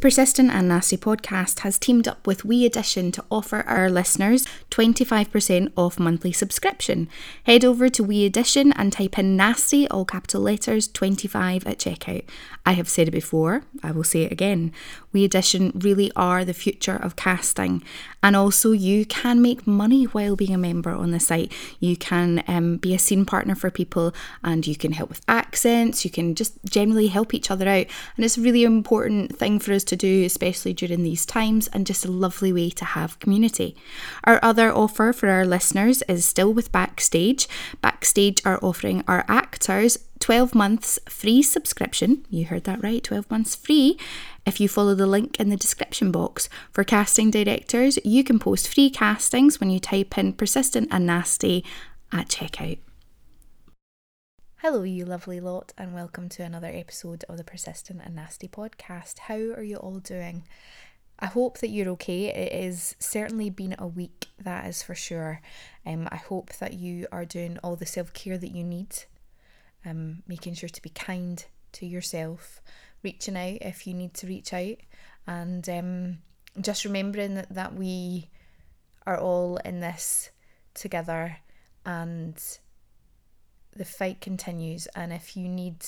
The Persistent and Nasty podcast has teamed up with WeAudition to offer our listeners 25% off monthly subscription. Head over to WeAudition and type in Nasty, all capital letters, 25 at checkout. I have said it before, I will say it again. WeAudition really are the future of casting. And also, you can make money while being a member on the site. You can um, be a scene partner for people and you can help with accents. You can just generally help each other out. And it's a really important thing for us to do, especially during these times, and just a lovely way to have community. Our other offer for our listeners is still with Backstage. Backstage are offering our actors 12 months free subscription. You heard that right, 12 months free. If you follow the link in the description box for casting directors, you can post free castings when you type in persistent and nasty at checkout. Hello, you lovely lot, and welcome to another episode of the Persistent and Nasty podcast. How are you all doing? I hope that you're okay. It has certainly been a week, that is for sure. Um, I hope that you are doing all the self care that you need um, making sure to be kind to yourself, reaching out if you need to reach out, and um, just remembering that, that we are all in this together and the fight continues. And if you need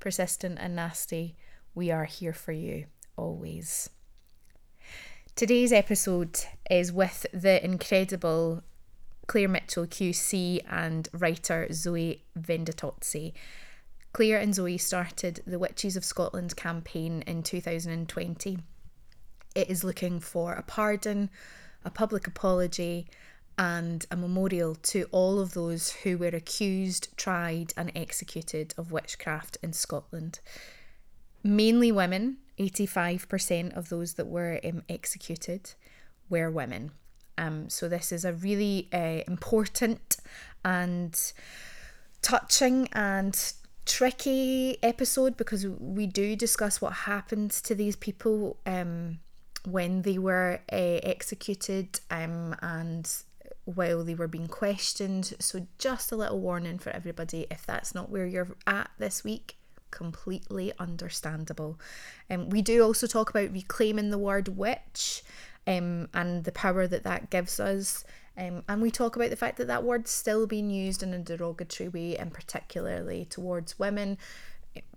persistent and nasty, we are here for you always. Today's episode is with the incredible Claire Mitchell QC and writer Zoe Venditozzi. Claire and Zoe started the Witches of Scotland campaign in 2020. It is looking for a pardon, a public apology, and a memorial to all of those who were accused, tried, and executed of witchcraft in Scotland. Mainly women, 85% of those that were um, executed were women. Um, so this is a really uh, important and touching and tricky episode because we do discuss what happened to these people um, when they were uh, executed um, and while they were being questioned. So, just a little warning for everybody if that's not where you're at this week, completely understandable. Um, we do also talk about reclaiming the word witch um, and the power that that gives us. Um, and we talk about the fact that that word's still being used in a derogatory way, and particularly towards women.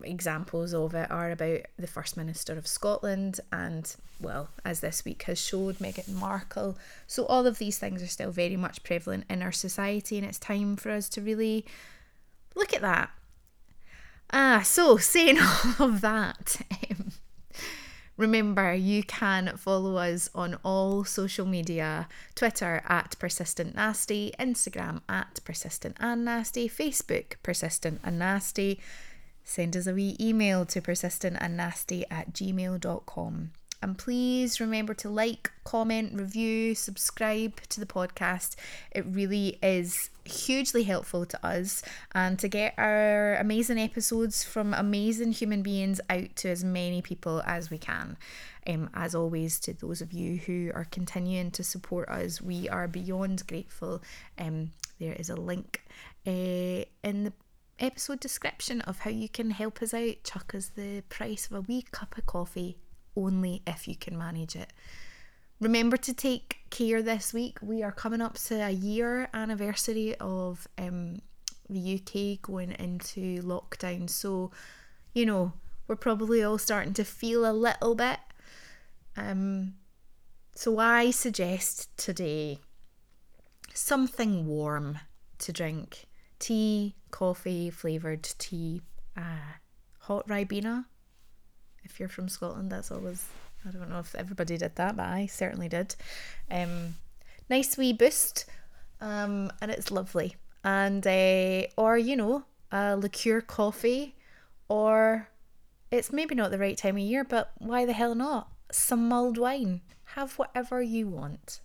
Examples of it are about the First Minister of Scotland and, well, as this week has showed, Meghan Markle. So, all of these things are still very much prevalent in our society, and it's time for us to really look at that. Ah, so saying all of that, um, Remember, you can follow us on all social media Twitter at Persistent Nasty, Instagram at Persistent and Nasty, Facebook Persistent and Nasty. Send us a wee email to persistentandnasty at gmail.com. And please remember to like, comment, review, subscribe to the podcast. It really is hugely helpful to us and to get our amazing episodes from amazing human beings out to as many people as we can. Um, as always, to those of you who are continuing to support us, we are beyond grateful. Um, there is a link uh, in the episode description of how you can help us out. Chuck us the price of a wee cup of coffee only if you can manage it. Remember to take care this week. We are coming up to a year anniversary of um, the UK going into lockdown. So, you know, we're probably all starting to feel a little bit. Um, so, I suggest today something warm to drink tea, coffee, flavoured tea, uh, hot Ribena if you're from Scotland, that's always I don't know if everybody did that, but I certainly did. Um, nice wee boost um, and it's lovely. And uh, or you know, a liqueur coffee, or it's maybe not the right time of year, but why the hell not? Some mulled wine. Have whatever you want.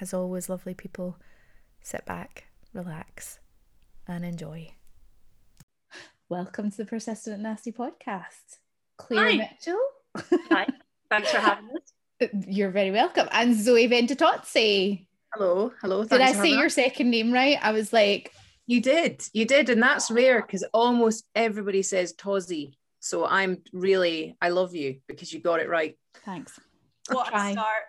As always, lovely people, sit back, relax, and enjoy. Welcome to the Persistent Nasty podcast. Claire Hi. Mitchell. Hi, thanks for having us. You're very welcome. And Zoe Venditozzi. Hello, hello. Did I say your us. second name right? I was like, You did, you did, and that's rare because almost everybody says Tozzy. So I'm really, I love you because you got it right. thanks. What Try. a start.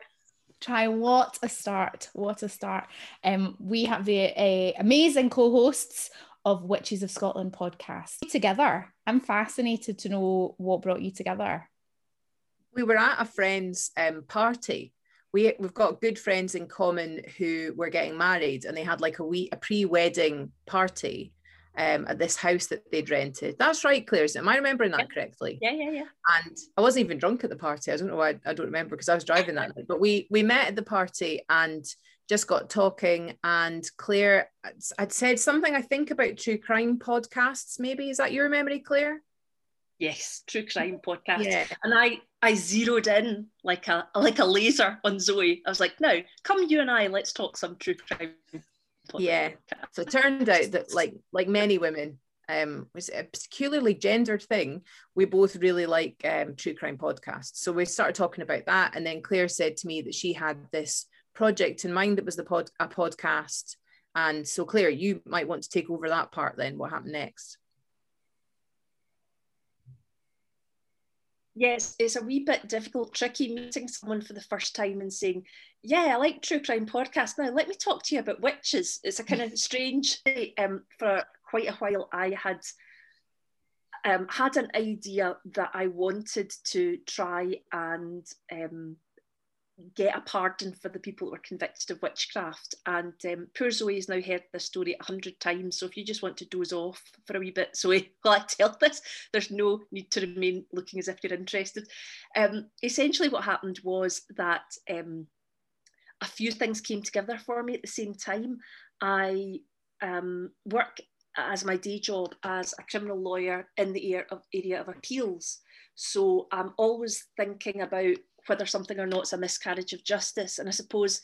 Try what a start. What a start. Um, we have the uh, amazing co-hosts of Witches of Scotland podcast together. I'm fascinated to know what brought you together. We were at a friend's um, party. We we've got good friends in common who were getting married, and they had like a wee a pre-wedding party um, at this house that they'd rented. That's right, Claire. Am I remembering that Yeah. correctly? Yeah, yeah, yeah. and I wasn't even drunk at the party. I don't know why I don't remember because I was driving that night. But we we met at the party and just got talking. And Claire, I'd said something I think about true crime podcasts. Maybe is that your memory, Claire? Yes, true crime podcast. Yeah. And I I zeroed in like a like a laser on Zoe. I was like, now come you and I, let's talk some true crime. podcast." Yeah. So it turned out that like like many women, um, was a peculiarly gendered thing. We both really like um, true crime podcasts. So we started talking about that, and then Claire said to me that she had this project in mind that was the pod a podcast. And so Claire, you might want to take over that part. Then what happened next? Yes, it's a wee bit difficult, tricky meeting someone for the first time and saying, "Yeah, I like true crime podcast." Now, let me talk to you about witches. It's a kind of strange. Um, for quite a while, I had um, had an idea that I wanted to try and um, get a pardon for the people that were convicted of witchcraft. And um, poor Zoe's now heard this story a hundred times. So if you just want to doze off for a wee bit, Zoe, while I tell this, there's no need to remain looking as if you're interested. Um, essentially, what happened was that um, a few things came together for me at the same time. I um, work as my day job as a criminal lawyer in the area of, area of appeals. So I'm always thinking about whether something or not is a miscarriage of justice. And I suppose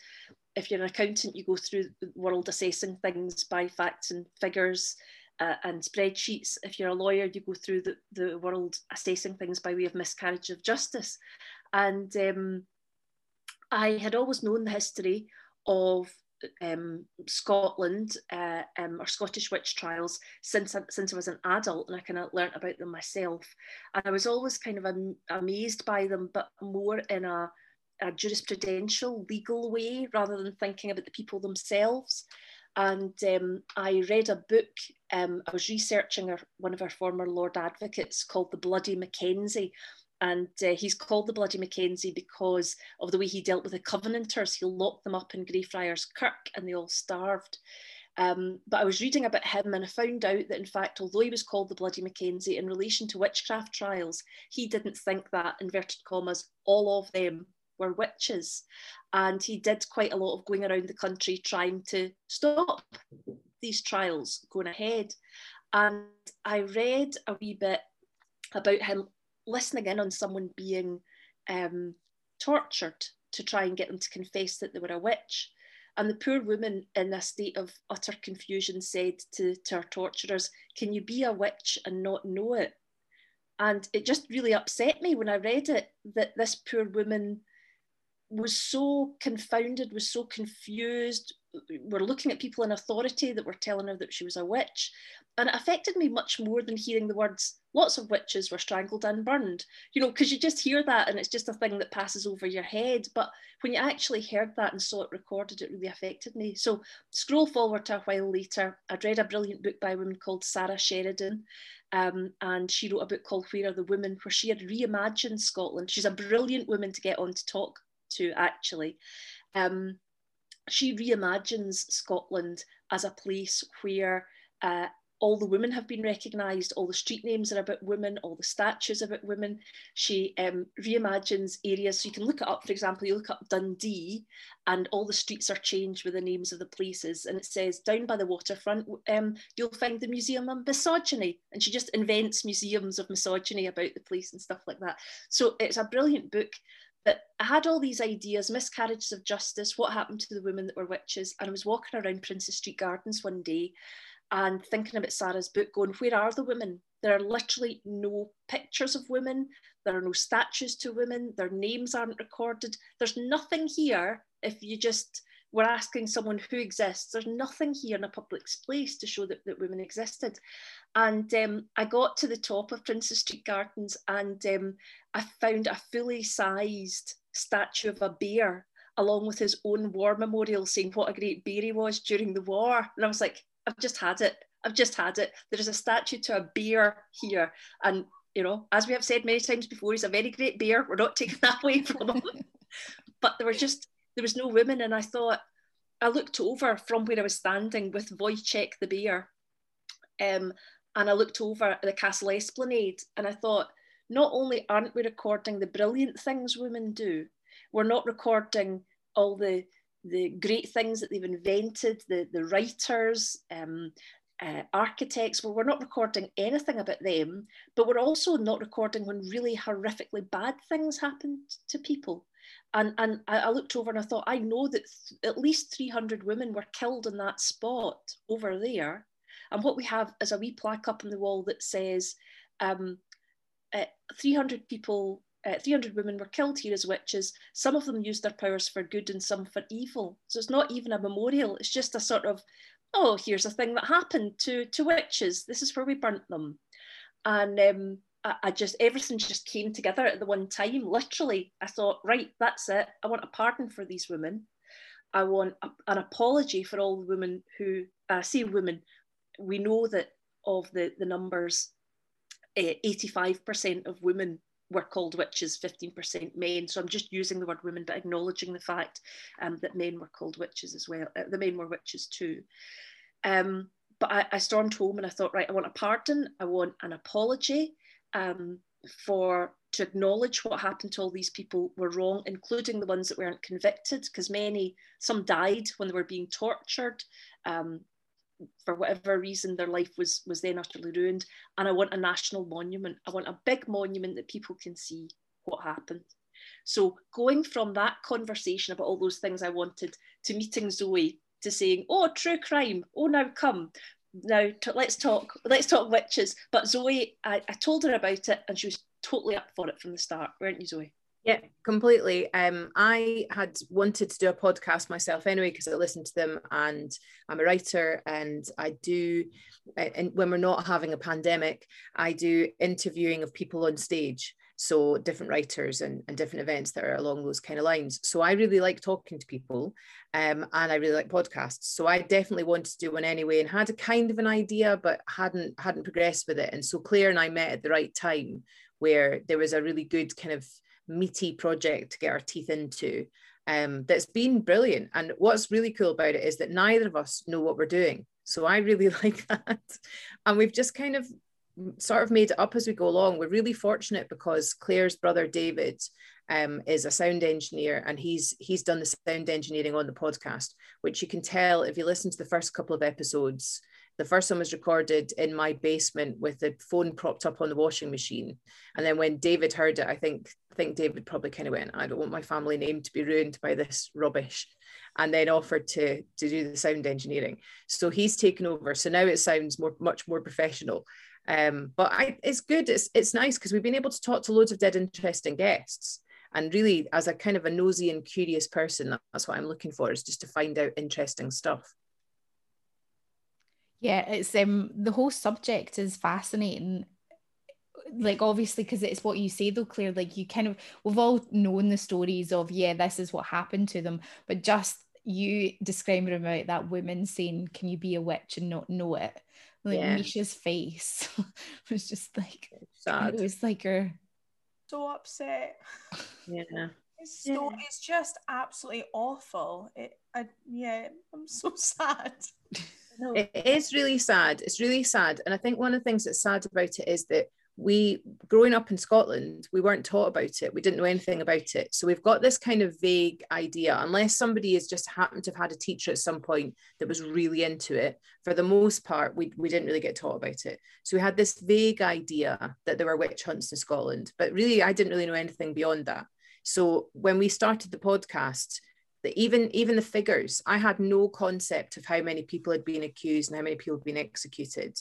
if you're an accountant, you go through the world assessing things by facts and figures uh, and spreadsheets. If you're a lawyer, you go through the, the world assessing things by way of miscarriage of justice. And um, I had always known the history of um, Scotland uh, um, or Scottish witch trials since I, since I was an adult, and I kind of learnt about them myself. And I was always kind of am- amazed by them, but more in a, a jurisprudential, legal way rather than thinking about the people themselves. And um, I read a book. Um, I was researching our, one of our former Lord Advocates called The Bloody Mackenzie, and uh, he's called the Bloody Mackenzie because of the way he dealt with the Covenanters. He locked them up in Greyfriars Kirk and they all starved. Um, but I was reading about him and I found out that, in fact, although he was called the Bloody Mackenzie, in relation to witchcraft trials, he didn't think that, inverted commas, all of them were witches. And he did quite a lot of going around the country trying to stop these trials going ahead. And I read a wee bit about him listening in on someone being um, tortured to try and get them to confess that they were a witch. And the poor woman, in a state of utter confusion, said to, to her torturers, Can you be a witch and not know it? And it just really upset me when I read it that this poor woman was so confounded, was so confused. We're looking at people in authority that were telling her that she was a witch. And it affected me much more than hearing the words, lots of witches were strangled and burned. You know, because you just hear that and it's just a thing that passes over your head. But when you actually heard that and saw it recorded, it really affected me. So scroll forward to a while later. I'd read a brilliant book by a woman called Sara Sheridan. Um, and she wrote a book called Where Are the Women, where she had reimagined Scotland. She's a brilliant woman to get on to talk to, actually. Um, she reimagines Scotland as a place where uh, all the women have been recognised, all the street names are about women, all the statues are about women. She um, reimagines areas. So you can look it up, for example, you look up Dundee and all the streets are changed with the names of the places. And it says down by the waterfront, um, you'll find the Museum of Misogyny. And she just invents museums of misogyny about the place and stuff like that. So it's a brilliant book that I had all these ideas, miscarriages of justice, what happened to the women that were witches. And I was walking around Princes Street Gardens one day and thinking about Sara's book, going, where are the women? There are literally no pictures of women. There are no statues to women. Their names aren't recorded. There's nothing here if you just were asking someone who exists. There's nothing here in a public place to show that, that women existed. And um, I got to the top of Princes Street Gardens and um, I found a fully sized statue of a bear along with his own war memorial saying what a great bear he was during the war. And I was like, I've just had it. I've just had it. There is a statue to a bear here. And, you know, as we have said many times before, he's a very great bear. We're not taking that away from him. but there were just, there was no women. And I thought, I looked over from where I was standing with Wojciech the bear. Um, and I looked over at the castle esplanade and I thought, not only aren't we recording the brilliant things women do, we're not recording all the the great things that they've invented, the, the writers, um, uh, architects, well, we're not recording anything about them, but we're also not recording when really horrifically bad things happened to people. And, and I, looked over and I thought, I know that th- at least 300 women were killed in that spot over there. And what we have is a wee plaque up on the wall that says um, uh, 300 people uh, 300 women were killed here as witches. Some of them used their powers for good and some for evil. So it's not even a memorial, it's just a sort of, oh, here's a thing that happened to, to witches. This is where we burnt them. And um, I, I just, everything just came together at the one time, literally. I thought, right, that's it. I want a pardon for these women. I want a, an apology for all the women who, I uh, say women, we know that of the, the numbers, uh, 85% of women were called witches, 15% men. So I'm just using the word women, but acknowledging the fact um, that men were called witches as well. Uh, the men were witches too. Um, but I, I, stormed home and I thought, right, I want a pardon, I want an apology um, for to acknowledge what happened to all these people were wrong, including the ones that weren't convicted, because many, some died when they were being tortured. Um, for whatever reason their life was was then utterly ruined. And i want a national monument. I want a big monument that people can see what happened. So going from that conversation about all those things i wanted to meeting zoe to saying oh true crime. Oh now come now t- let's talk let's talk witches but zoe I, I told her about it and she was totally up for it from the start weren't you zoe yeah, completely. Um, I had wanted to do a podcast myself anyway because I listened to them, and I'm a writer, and I do. And when we're not having a pandemic, I do interviewing of people on stage, so different writers and, and different events that are along those kind of lines. So I really like talking to people, um, and I really like podcasts. So I definitely wanted to do one anyway, and had a kind of an idea, but hadn't hadn't progressed with it. And so Claire and I met at the right time, where there was a really good kind of meaty project to get our teeth into um, that's been brilliant. And what's really cool about it is that neither of us know what we're doing. So I really like that. And we've just kind of sort of made it up as we go along. We're really fortunate because Claire's brother David um, is a sound engineer and he's he's done the sound engineering on the podcast, which you can tell if you listen to the first couple of episodes. The first one was recorded in my basement with the phone propped up on the washing machine. And then when David heard it, I think I think David probably kind of went, I don't want my family name to be ruined by this rubbish. And then offered to, to do the sound engineering. So he's taken over. So now it sounds more much more professional. Um, but I, it's good. It's it's nice because we've been able to talk to loads of dead interesting guests. And really, as a kind of a nosy and curious person, that's what I'm looking for is just to find out interesting stuff. Yeah, it's um the whole subject is fascinating. Like obviously, because it's what you say though, Claire. Like you kind of we've all known the stories of yeah, this is what happened to them, but just you describing about that woman saying, "Can you be a witch and not know it?" Like yeah. Misha's face was just like Sad. it was like her so upset. Yeah. It's so yeah. it's just absolutely awful. It I yeah, I'm so sad. It is really sad. It's really sad. And I think one of the things that's sad about it is that we, growing up in Scotland, we weren't taught about it. We didn't know anything about it. So we've got this kind of vague idea, unless somebody has just happened to have had a teacher at some point that was really into it. For the most part, we, we didn't really get taught about it. So we had this vague idea that there were witch hunts in Scotland, but really, I didn't really know anything beyond that. So when we started the podcast, that even even the figures i had no concept of how many people had been accused and how many people had been executed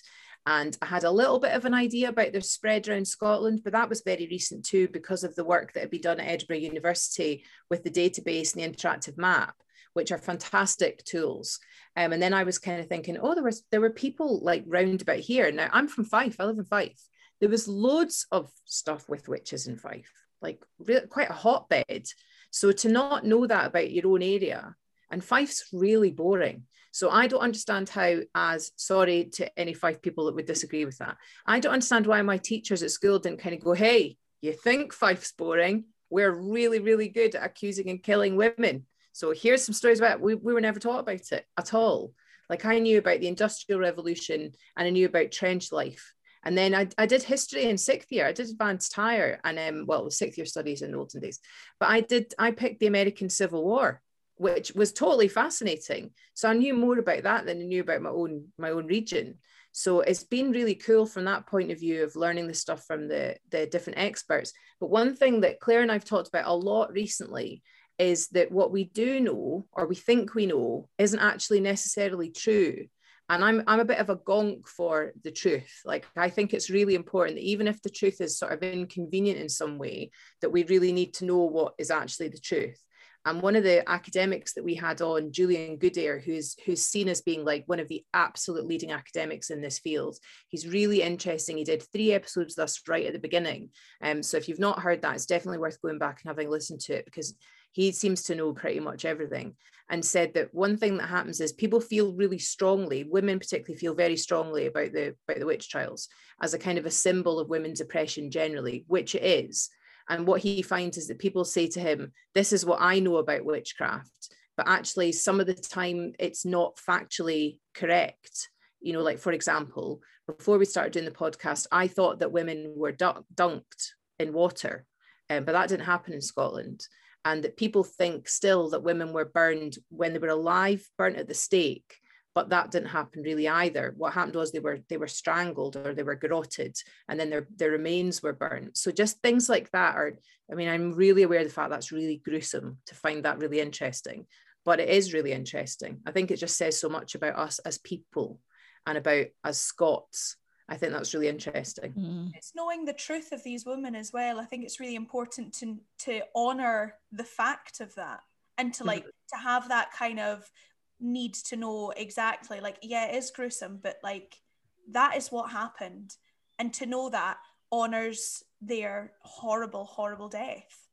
and i had a little bit of an idea about their spread around scotland but that was very recent too because of the work that had been done at edinburgh university with the database and the interactive map which are fantastic tools. Um, and then i was kind of thinking oh there was there were people like round about here. Now i'm from fife. I live in fife. There was loads of stuff with witches in fife like quite a hotbed. So to not know that about your own area, and Fife's really boring. So I don't understand how, as sorry to any Fife people that would disagree with that, I don't understand why my teachers at school didn't kind of go, hey, you think Fife's boring? We're really, really good at accusing and killing women. So here's some stories about. We, we were never taught about it at all. Like I knew about the Industrial Revolution and I knew about trench life. And then I, I did history in sixth year. I did advanced higher and um, well, sixth year studies in the olden days. But I did, I picked the American Civil War, which was totally fascinating. So I knew more about that than I knew about my own my own region. So it's been really cool from that point of view of learning the stuff from the, the different experts. But one thing that Claire and I've talked about a lot recently is that what we do know or we think we know isn't actually necessarily true and I'm I'm a bit of a gonk for the truth. Like I think it's really important that even if the truth is sort of inconvenient in some way, that we really need to know what is actually the truth. And one of the academics that we had on, Julian Goodare, who's who's seen as being like one of the absolute leading academics in this field, he's really interesting. He did three episodes thus right at the beginning. Um, so if you've not heard that, it's definitely worth going back and having listened to it because he seems to know pretty much everything and said that one thing that happens is people feel really strongly women particularly feel very strongly about the about the witch trials as a kind of a symbol of women's oppression generally which it is and what he finds is that people say to him this is what i know about witchcraft but actually some of the time it's not factually correct you know like for example before we started doing the podcast i thought that women were dunked in water um, but that didn't happen in scotland and that people think still that women were burned when they were alive, burnt at the stake. But that didn't happen really either. What happened was they were they were strangled or they were garroted, and then their their remains were burnt. So just things like that are. I mean, I'm really aware of the fact that's really gruesome to find that really interesting, but it is really interesting. I think it just says so much about us as people and about as Scots I think that's really interesting. Mm. It's knowing the truth of these women as well. I think it's really important to to honor the fact of that and to like mm-hmm. to have that kind of need to know exactly like yeah it is gruesome but like that is what happened and to know that honors their horrible horrible death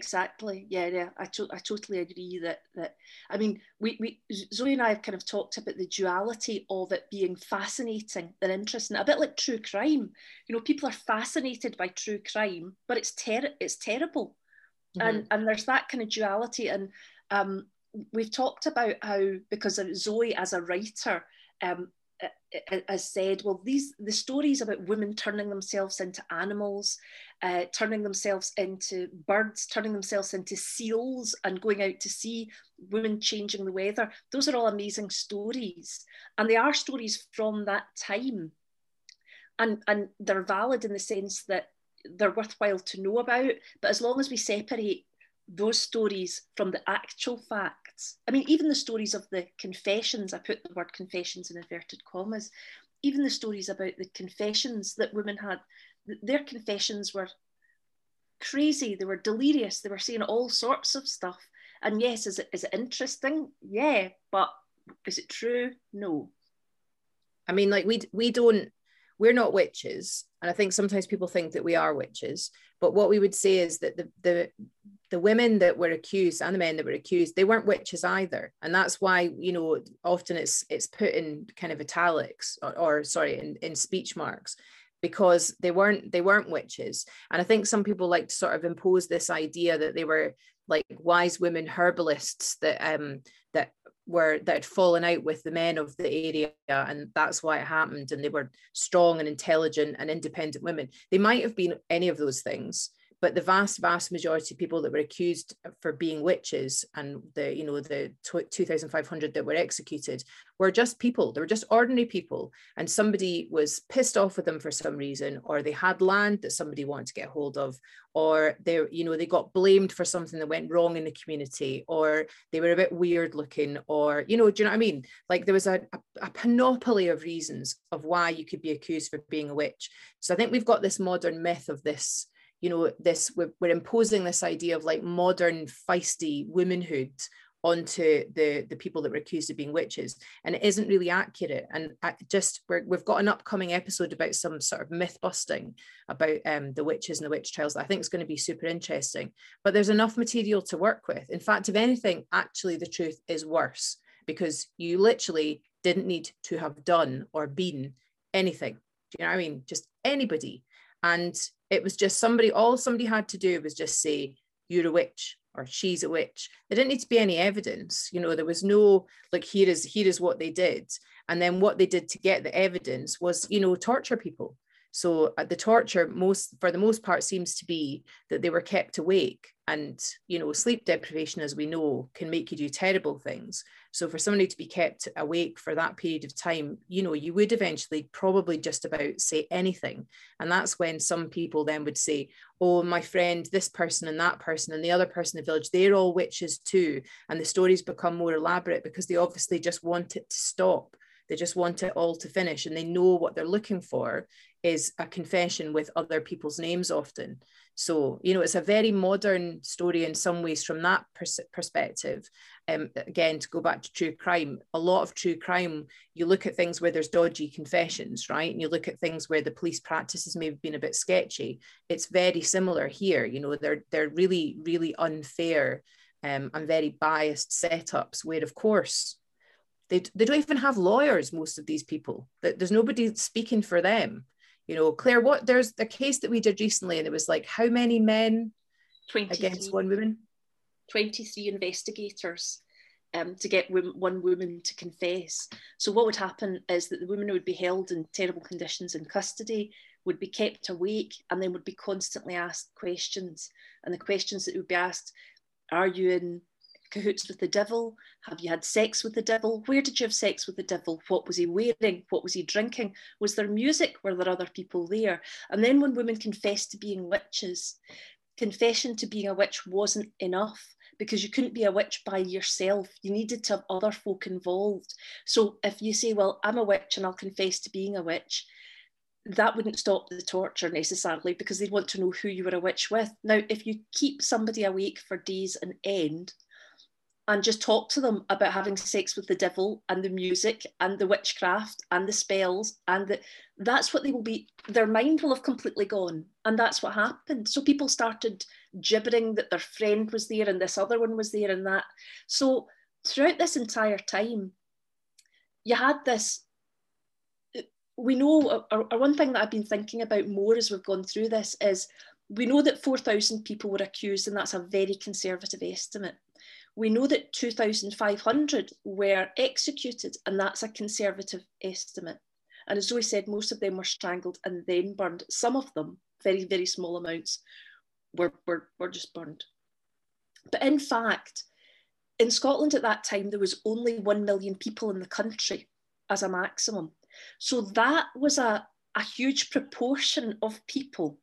Exactly. Yeah, yeah. I, to- I totally agree that that I mean we, we Zoe and I have kind of talked about the duality of it being fascinating and interesting, a bit like true crime. You know, people are fascinated by true crime, but it's ter- it's terrible. Mm-hmm. And and there's that kind of duality. And um, we've talked about how because Zoe as a writer, um, has said, well, these the stories about women turning themselves into animals, uh, turning themselves into birds, turning themselves into seals, and going out to sea, women changing the weather. Those are all amazing stories, and they are stories from that time, and and they're valid in the sense that they're worthwhile to know about. But as long as we separate those stories from the actual facts. I mean, even the stories of the confessions, I put the word confessions in inverted commas, even the stories about the confessions that women had, their confessions were crazy, they were delirious, they were saying all sorts of stuff. And yes, is it, is it interesting? Yeah, but is it true? No. I mean, like we we don't we're not witches, and I think sometimes people think that we are witches. But what we would say is that the the the women that were accused and the men that were accused they weren't witches either and that's why you know often it's it's put in kind of italics or, or sorry in, in speech marks because they weren't they weren't witches and i think some people like to sort of impose this idea that they were like wise women herbalists that um that were that had fallen out with the men of the area and that's why it happened and they were strong and intelligent and independent women. They might have been any of those things but the vast vast majority of people that were accused for being witches and the you know the 2500 that were executed were just people. They were just ordinary people. And somebody was pissed off with them for some reason or they had land that somebody wanted to get hold of or they you know they got blamed for something that went wrong in the community or they were a bit weird looking or you know do you know what i mean? Like there was a, a, a panoply of reasons of why you could be accused for being a witch. So i think we've got this modern myth of this you know this we're, we're imposing this idea of like modern feisty womanhood onto the the people that were accused of being witches and it isn't really accurate. And I just we have got an upcoming episode about some sort of myth busting about um, the witches and the witch trials i think is going to be super interesting but there's enough material to work with. In fact if anything actually the truth is worse because you literally didn't need to have done or been anything. Do you know what i mean? Just anybody. And it was just somebody, all somebody had to do was just say, you're a witch or she's a witch. There didn't need to be any evidence. You know, there was no like here is here is what they did. And then what they did to get the evidence was, you know, torture people. So uh, the torture most for the most part seems to be that they were kept awake and you know sleep deprivation as we know can make you do terrible things. So for somebody to be kept awake for that period of time, you know, you would eventually probably just about say anything. And that's when some people then would say, "Oh, my friend, this person and that person and the other person in the village, they're all witches too." And the stories become more elaborate because they obviously just want it to stop they just want it all to finish and they know what they're looking for is a confession with other people's names often. So, you know, it's a very modern story in some ways from that pers- perspective. Um, again, to go back to true crime, a lot of true crime, you look at things where there's dodgy confessions, right? And you look at things where the police practices may have been a bit sketchy. It's very similar here. You know, they're they're really, really unfair um, and very biased setups where, of course, they, they don't even have lawyers, most of these people. There's nobody speaking for them you know claire what there's the case that we did recently and it was like how many men against one woman 23 investigators um, to get one woman to confess. So what would happen is that the woman would be held in terrible conditions in custody, would be kept awake, and then would be constantly asked questions. And the questions that would be asked, are you in cahoots with the devil? Have you had sex with the devil? Where did you have sex with the devil? What was he wearing? What was he drinking? Was there music? Were there other people there? And then when women confessed to being witches, confession to being a witch wasn't enough because you couldn't be a witch by yourself. You needed to have other folk involved. So if you say, Well, I'm a witch and I'll confess to being a witch, that wouldn't stop the torture necessarily because they'd want to know who you were a witch with. Now, if you keep somebody awake for days and end, and just talk to them about having sex with the devil and the music and the witchcraft and the spells and the, that's what they will be their mind will have completely gone. And that's what happened. So people started gibbering that their friend was there and this other one was there and that. So throughout this entire time you had this we know or, or one thing that i've been thinking about more as we've gone through this is we know that 4,000 people were accused, and that's a very conservative estimate. We know that 2,500 were executed, and that's a conservative estimate. And as Zoe said, most of them were strangled and then burned. Some of them, very, very small amounts, were, were, were just burned. But in fact, in Scotland at that time, there was only 1 million people in the country as a maximum. So that was a, a huge proportion of people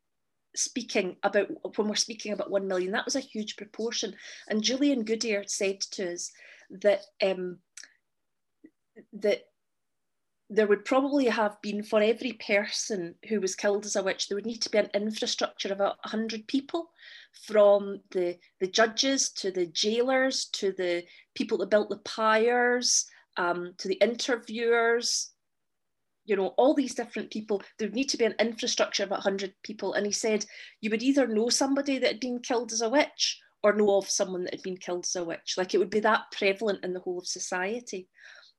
speaking about when we're speaking about 1 million that was a huge proportion. And julian goodare said to us that um, that there would probably have been for every person who was killed as a witch there would need to be an infrastructure of about 100 people from the the judges to the jailers to the people that built the pyres um, to the interviewers you know, all these different people, there would need to be an infrastructure of 100 people. And he said, you would either know somebody that had been killed as a witch or know of someone that had been killed as a witch. Like it would be that prevalent in the whole of society.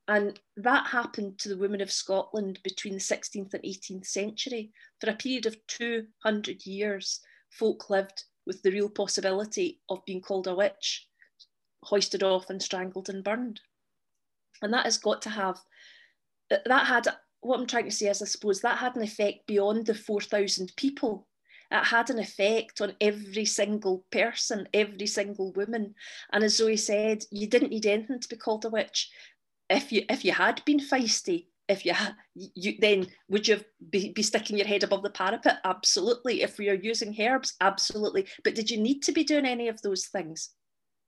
And that happened to the women of Scotland between the 16th and 18th century. For a period of 200 years, folk lived with the real possibility of being called a witch, hoisted off and strangled and burned. and that has got to have that had what I'm trying to say is I suppose that had an effect beyond the 4,000 people. It had an effect on every single person, every single woman. And as Zoe said, you didn't need anything to be called a witch. If you if you had been feisty, if you, you then would you be, be sticking your head above the parapet? Absolutely. If we are using herbs, absolutely. But did you need to be doing any of those things?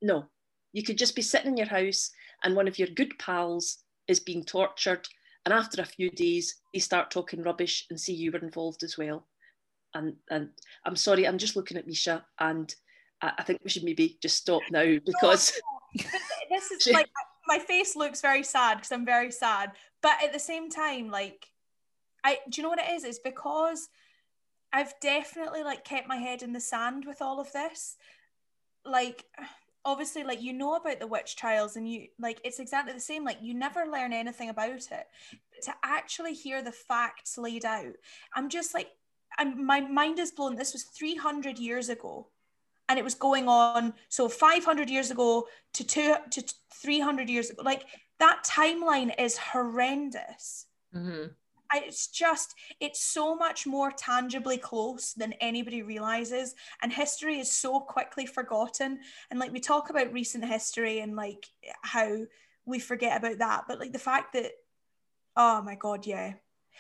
No. You could just be sitting in your house and one of your good pals is being tortured. And after a few days, they start talking rubbish and see you were involved as well. And and I'm sorry, I'm just looking at Misha and I, I think we should maybe just stop now because this is like my face looks very sad because I'm very sad. But at the same time, like I do you know what it is? It's because I've definitely like kept my head in the sand with all of this. Like obviously like you know about the witch trials and you like it's exactly the same like you never learn anything about it. But to actually hear the facts laid out i'm just like I'm, my mind is blown. This was 300 years ago and it was going on so 500 years ago to two to 300 years ago. Like that timeline is horrendous. Mm-hmm. I, it's just it's so much more tangibly close than anybody realizes and history is so quickly forgotten. And like we talk about recent history and like how we forget about that but like the fact that oh my god yeah.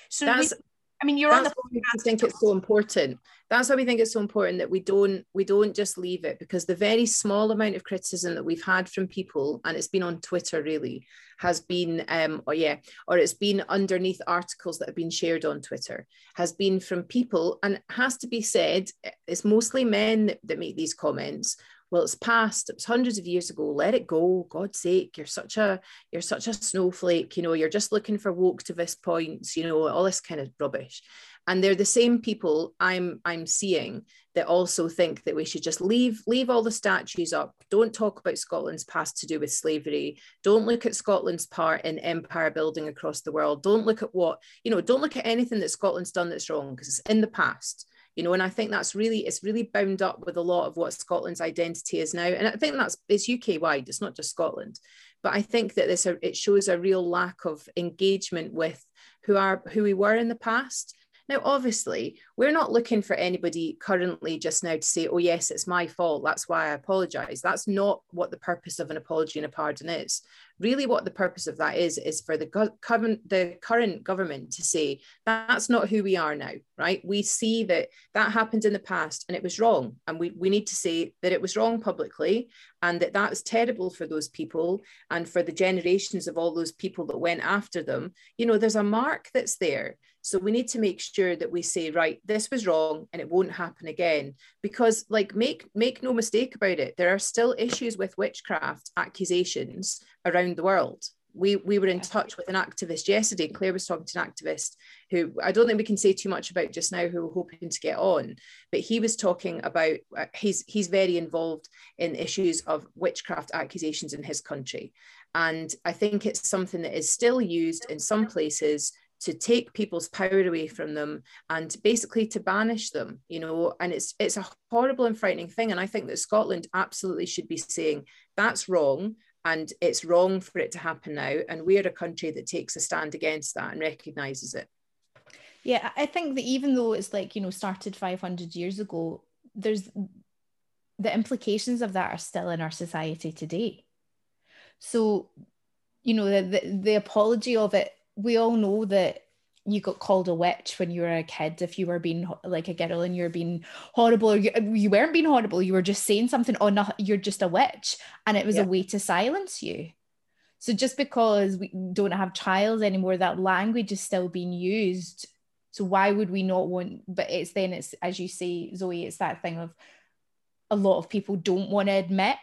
So That's, we, I mean, you're That's on the. why we think it's so important. That's why we think it's so important that we don't we don't just leave it because the very small amount of criticism that we've had from people, and it's been on Twitter really, has been um or yeah, or it's been underneath articles that have been shared on Twitter, has been from people, and has to be said, it's mostly men that, that make these comments well it's past it was hundreds of years ago. Let it go god's sake. You're such a you're such a snowflake you know you're just looking for woke to this points you know all this kind of rubbish. And they're the same people i'm i'm seeing that also think that we should just leave leave all the statues up. Don't talk about scotland's past to do with slavery. Don't look at scotland's part in empire building across the world. Don't look at what you know don't look at anything that scotland's done that's wrong because it's in the past you know and i think that's really it's really bound up with a lot of what scotland's identity is now. And i think that's it's uk wide it's not just scotland. But i think that this it shows a real lack of engagement with who are who we were in the past now, obviously, we're not looking for anybody currently just now to say, oh, yes, it's my fault. That's why I apologize. That's not what the purpose of an apology and a pardon is. Really, what the purpose of that is, is for the, current, the current government to say, that's not who we are now, right? We see that that happened in the past and it was wrong. And we, we need to say that it was wrong publicly and that that was terrible for those people and for the generations of all those people that went after them. You know, there's a mark that's there so we need to make sure that we say, right, this was wrong and it won't happen again. Because like make make no mistake about it, there are still issues with witchcraft accusations around the world. We we were in touch with an activist yesterday. Claire was talking to an activist who I don't think we can say too much about just now, who we're hoping to get on. But he was talking about uh, he's he's very involved in issues of witchcraft accusations in his country. And I think it's something that is still used in some places to take people's power away from them and basically to banish them you know and it's it's a horrible and frightening thing. And i think that scotland absolutely should be saying that's wrong and it's wrong for it to happen now and we're a country that takes a stand against that and recognizes it. Yeah i think that even though it's like you know started 500 years ago there's the implications of that are still in our society today. So you know the, the, the apology of it we all know that you got called a witch when you were a kid if you were being like a girl and you're being horrible or you, you weren't being horrible you were just saying something oh no you're just a witch and it was yeah. a way to silence you so just because we don't have trials anymore that language is still being used so why would we not want but it's then it's as you say zoe it's that thing of a lot of people don't want to admit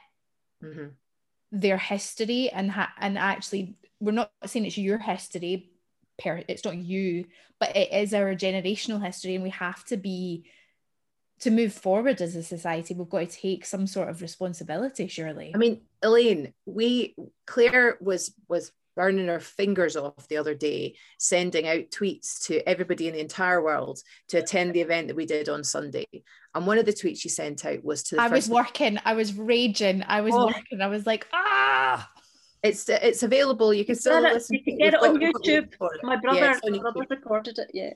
mm-hmm. their history and ha- and actually we're not saying it's your history per it's not you but it is our generational history and we have to be to move forward as a society we've got to take some sort of responsibility surely. I mean elaine we claire was was burning her fingers off the other day sending out tweets to everybody in the entire world to attend the event that we did on sunday. And one of the tweets she sent out was to i was working i was raging i was oh. working i was like ah it's it's available. You can still it- listen. you can to get it on We've got- we've got YouTube. My brother, on my brother recorded it. Yeah.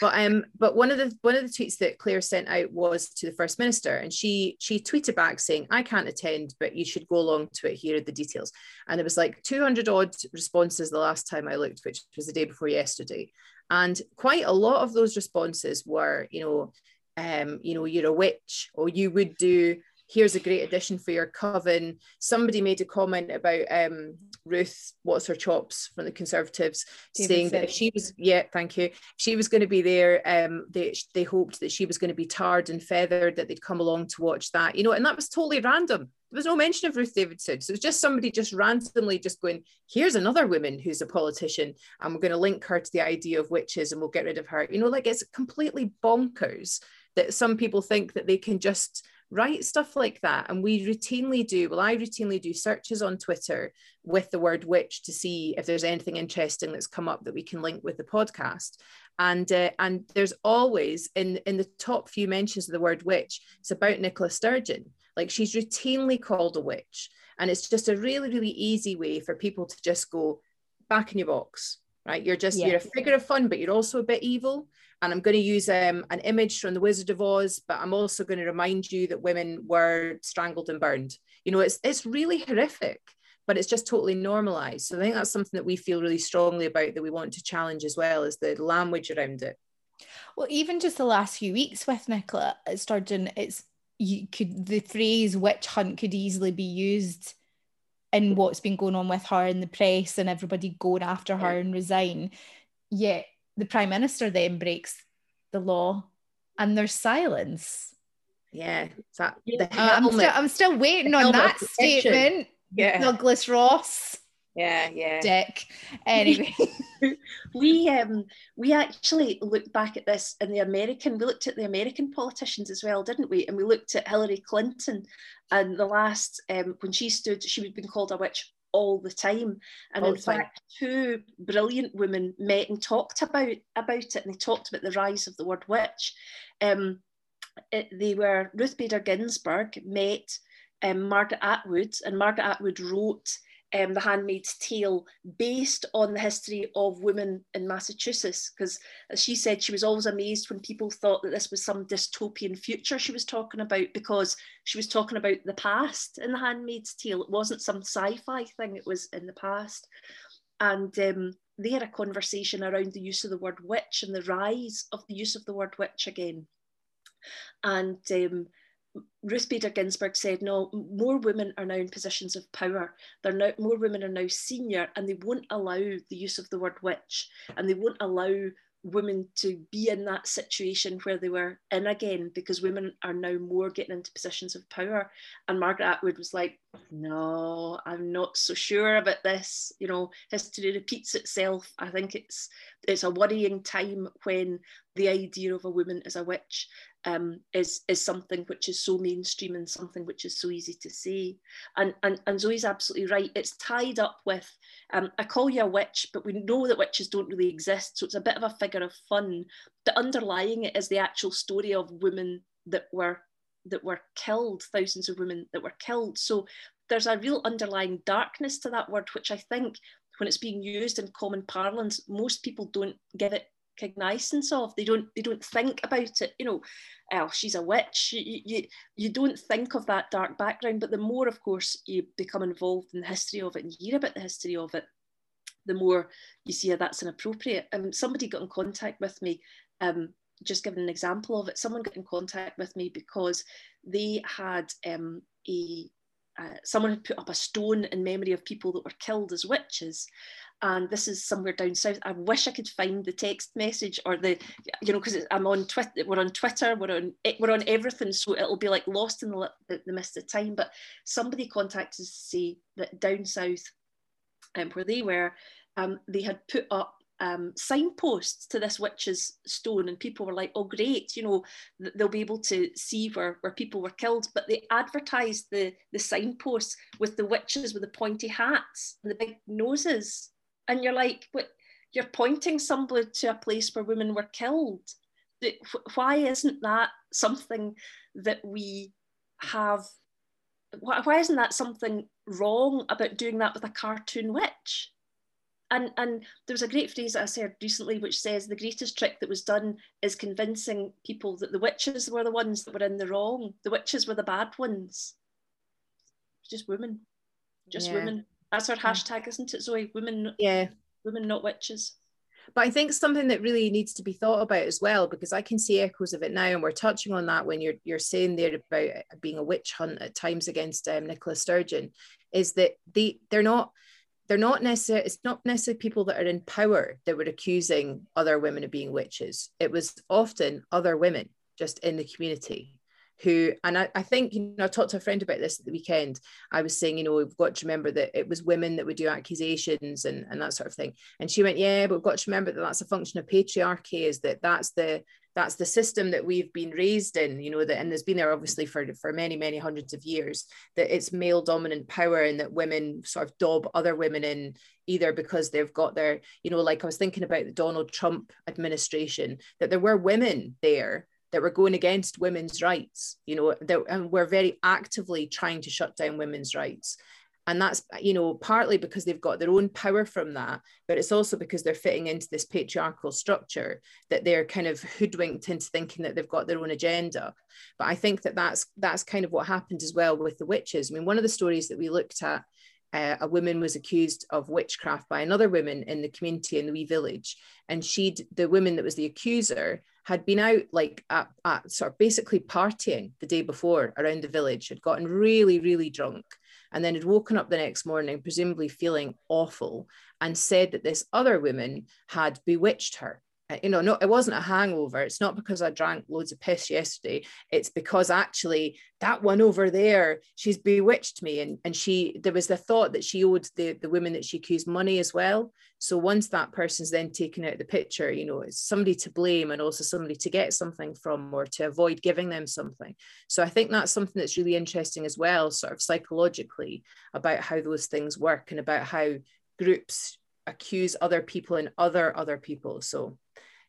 But um, but one of the one of the tweets that Claire sent out was to the First Minister, and she she tweeted back saying, "I can't attend, but you should go along to it. Here are the details." And it was like 200 odd responses the last time I looked, which was the day before yesterday, and quite a lot of those responses were, you know, um, you know, you're a witch, or you would do. Here's a great addition for your coven. Somebody made a comment about um, Ruth, what's her chops from the Conservatives, saying that if she was, yeah, thank you, if she was going to be there. Um, they they hoped that she was going to be tarred and feathered, that they'd come along to watch that, you know, and that was totally random. There was no mention of Ruth Davidson. So it was just somebody just randomly just going, here's another woman who's a politician, and we're going to link her to the idea of witches and we'll get rid of her. You know, like it's completely bonkers that some people think that they can just write stuff like that. And we routinely do, well, I routinely do searches on Twitter with the word witch to see if there's anything interesting that's come up that we can link with the podcast. And uh, and there's always in in the top few mentions of the word witch, it's about Nicola Sturgeon. Like she's routinely called a witch, and it's just a really really easy way for people to just go back in your box, right? You're just Yeah. you're a figure of fun, but you're also a bit evil. And I'm going to use um, an image from the Wizard of Oz, but I'm also going to remind you that women were strangled and burned. You know, it's it's really horrific but it's just totally normalized. So I think that's something that we feel really strongly about that we want to challenge as well as the language around it. Well, even just the last few weeks with Nicola Sturgeon, it's you could the phrase witch hunt could easily be used in what's been going on with her in the press and everybody going after her and resign. Yet the Prime Minister then breaks the law and there's silence. Yeah, that Yeah. Uh, I'm, still, I'm still waiting The on that protection. statement. yeah, Douglas Ross, yeah, yeah. dick. Anyway, we um we actually looked back at this in the American we looked at the American politicians as well didn't we and we looked at Hillary Clinton and the last um when she stood she was being called a witch all the time. And All in fact two brilliant women met and talked about about it and they talked about the rise of the word witch. Um it, they were Ruth Bader Ginsburg met um, Margaret Atwood and Margaret Atwood wrote um, The Handmaid's Tale based on the history of women in Massachusetts. Because as she said, she was always amazed when people thought that this was some dystopian future she was talking about because she was talking about the past in The Handmaid's Tale. It wasn't some sci fi thing, it was in the past. And um, they had a conversation around the use of the word witch and the rise of the use of the word witch again. And um, Ruth Bader Ginsburg said, no, more women are now in positions of power. They're now more women are now senior, and they won't allow the use of the word witch, and they won't allow women to be in that situation where they were in again because women are now more getting into positions of power. And Margaret Atwood was like, no, I'm not so sure about this. You know, history repeats itself. I think it's it's a worrying time when the idea of a woman as a witch um, is is something which is so mainstream and something which is so easy to see. And and, and Zoe's absolutely right. It's tied up with um, I call you a witch, but we know that witches don't really exist, so it's a bit of a figure of fun. But underlying it is the actual story of women that were that were killed, thousands of women that were killed. So there's a real underlying darkness to that word, which I think when it's being used in common parlance, most people don't give it cognizance of. They don't they don't think about it. You know, oh, she's a witch. You, you you don't think of that dark background. But the more, of course, you become involved in the history of it and hear about the history of it, the more you see how that's inappropriate. Um, somebody got in contact with me. Um, just giving an example of it, someone got in contact with me because they had um, a uh, someone had put up a stone in memory of people that were killed as witches and this is somewhere down south i wish i could find the text message or the you know because i'm on twitter we're on twitter we're on we're on everything so it'll be like lost in the, the, the mist of time but somebody contacted us to say that down south um, where they were um, they had put up um, signposts to this witch's stone, and people were like, "Oh, great! You know, th- they'll be able to see where, where people were killed." But they advertised the the signposts with the witches with the pointy hats and the big noses, and you're like, "What? You're pointing somebody to a place where women were killed. Why isn't that something that we have? Why, why isn't that something wrong about doing that with a cartoon witch. And, and there was a great phrase that I heard recently which says the greatest trick that was done is convincing people that the witches were the ones that were in the wrong. The witches were the bad ones. Just women. Just Yeah. women. That's our hashtag, isn't it, Zoe? Women Yeah. women not witches. But I think something that really needs to be thought about as well, because I can see echoes of it now, and we're touching on that when you're you're saying there about being a witch hunt at times against um, Nicola Sturgeon, is that they they're not they're not necessarily it's not necessarily people that are in power that were accusing other women of being witches. It was often other women just in the community who and I, I think you know I talked to a friend about this at the weekend. I was saying, you know, we've got to remember that it was women that would do accusations and, and that sort of thing. And she went, yeah, but we've got to remember that that's a function of patriarchy, is that that's the that's the system that we've been raised in, you know, that and there's been there obviously for for many, many hundreds of years, that it's male dominant power and that women sort of dob other women in either because they've got their, you know, like I was thinking about the Donald Trump administration, that there were women there that were going against women's rights, you know, that and we're very actively trying to shut down women's rights. And that's, you know, partly because they've got their own power from that, but it's also because they're fitting into this patriarchal structure that they're kind of hoodwinked into thinking that they've got their own agenda. But I think that that's that's kind of what happened as well with the witches. I mean, one of the stories that we looked at uh, a woman was accused of witchcraft by another woman in the community in the wee village and she'd the woman that was the accuser had been out like at, at sort of basically partying the day before around the village had gotten really really drunk and then had woken up the next morning presumably feeling awful and said that this other woman had bewitched her Uh, you know no it wasn't a hangover. It's not because i drank loads of piss yesterday. It's because actually that one over there she's bewitched me. And and she there was the thought that she owed the the women that she accused money as well. So once that person's then taken out the picture you know it's somebody to blame and also somebody to get something from or to avoid giving them something. So i think that's something that's really interesting as well sort of psychologically about how those things work and about how groups accuse other people and other other people. So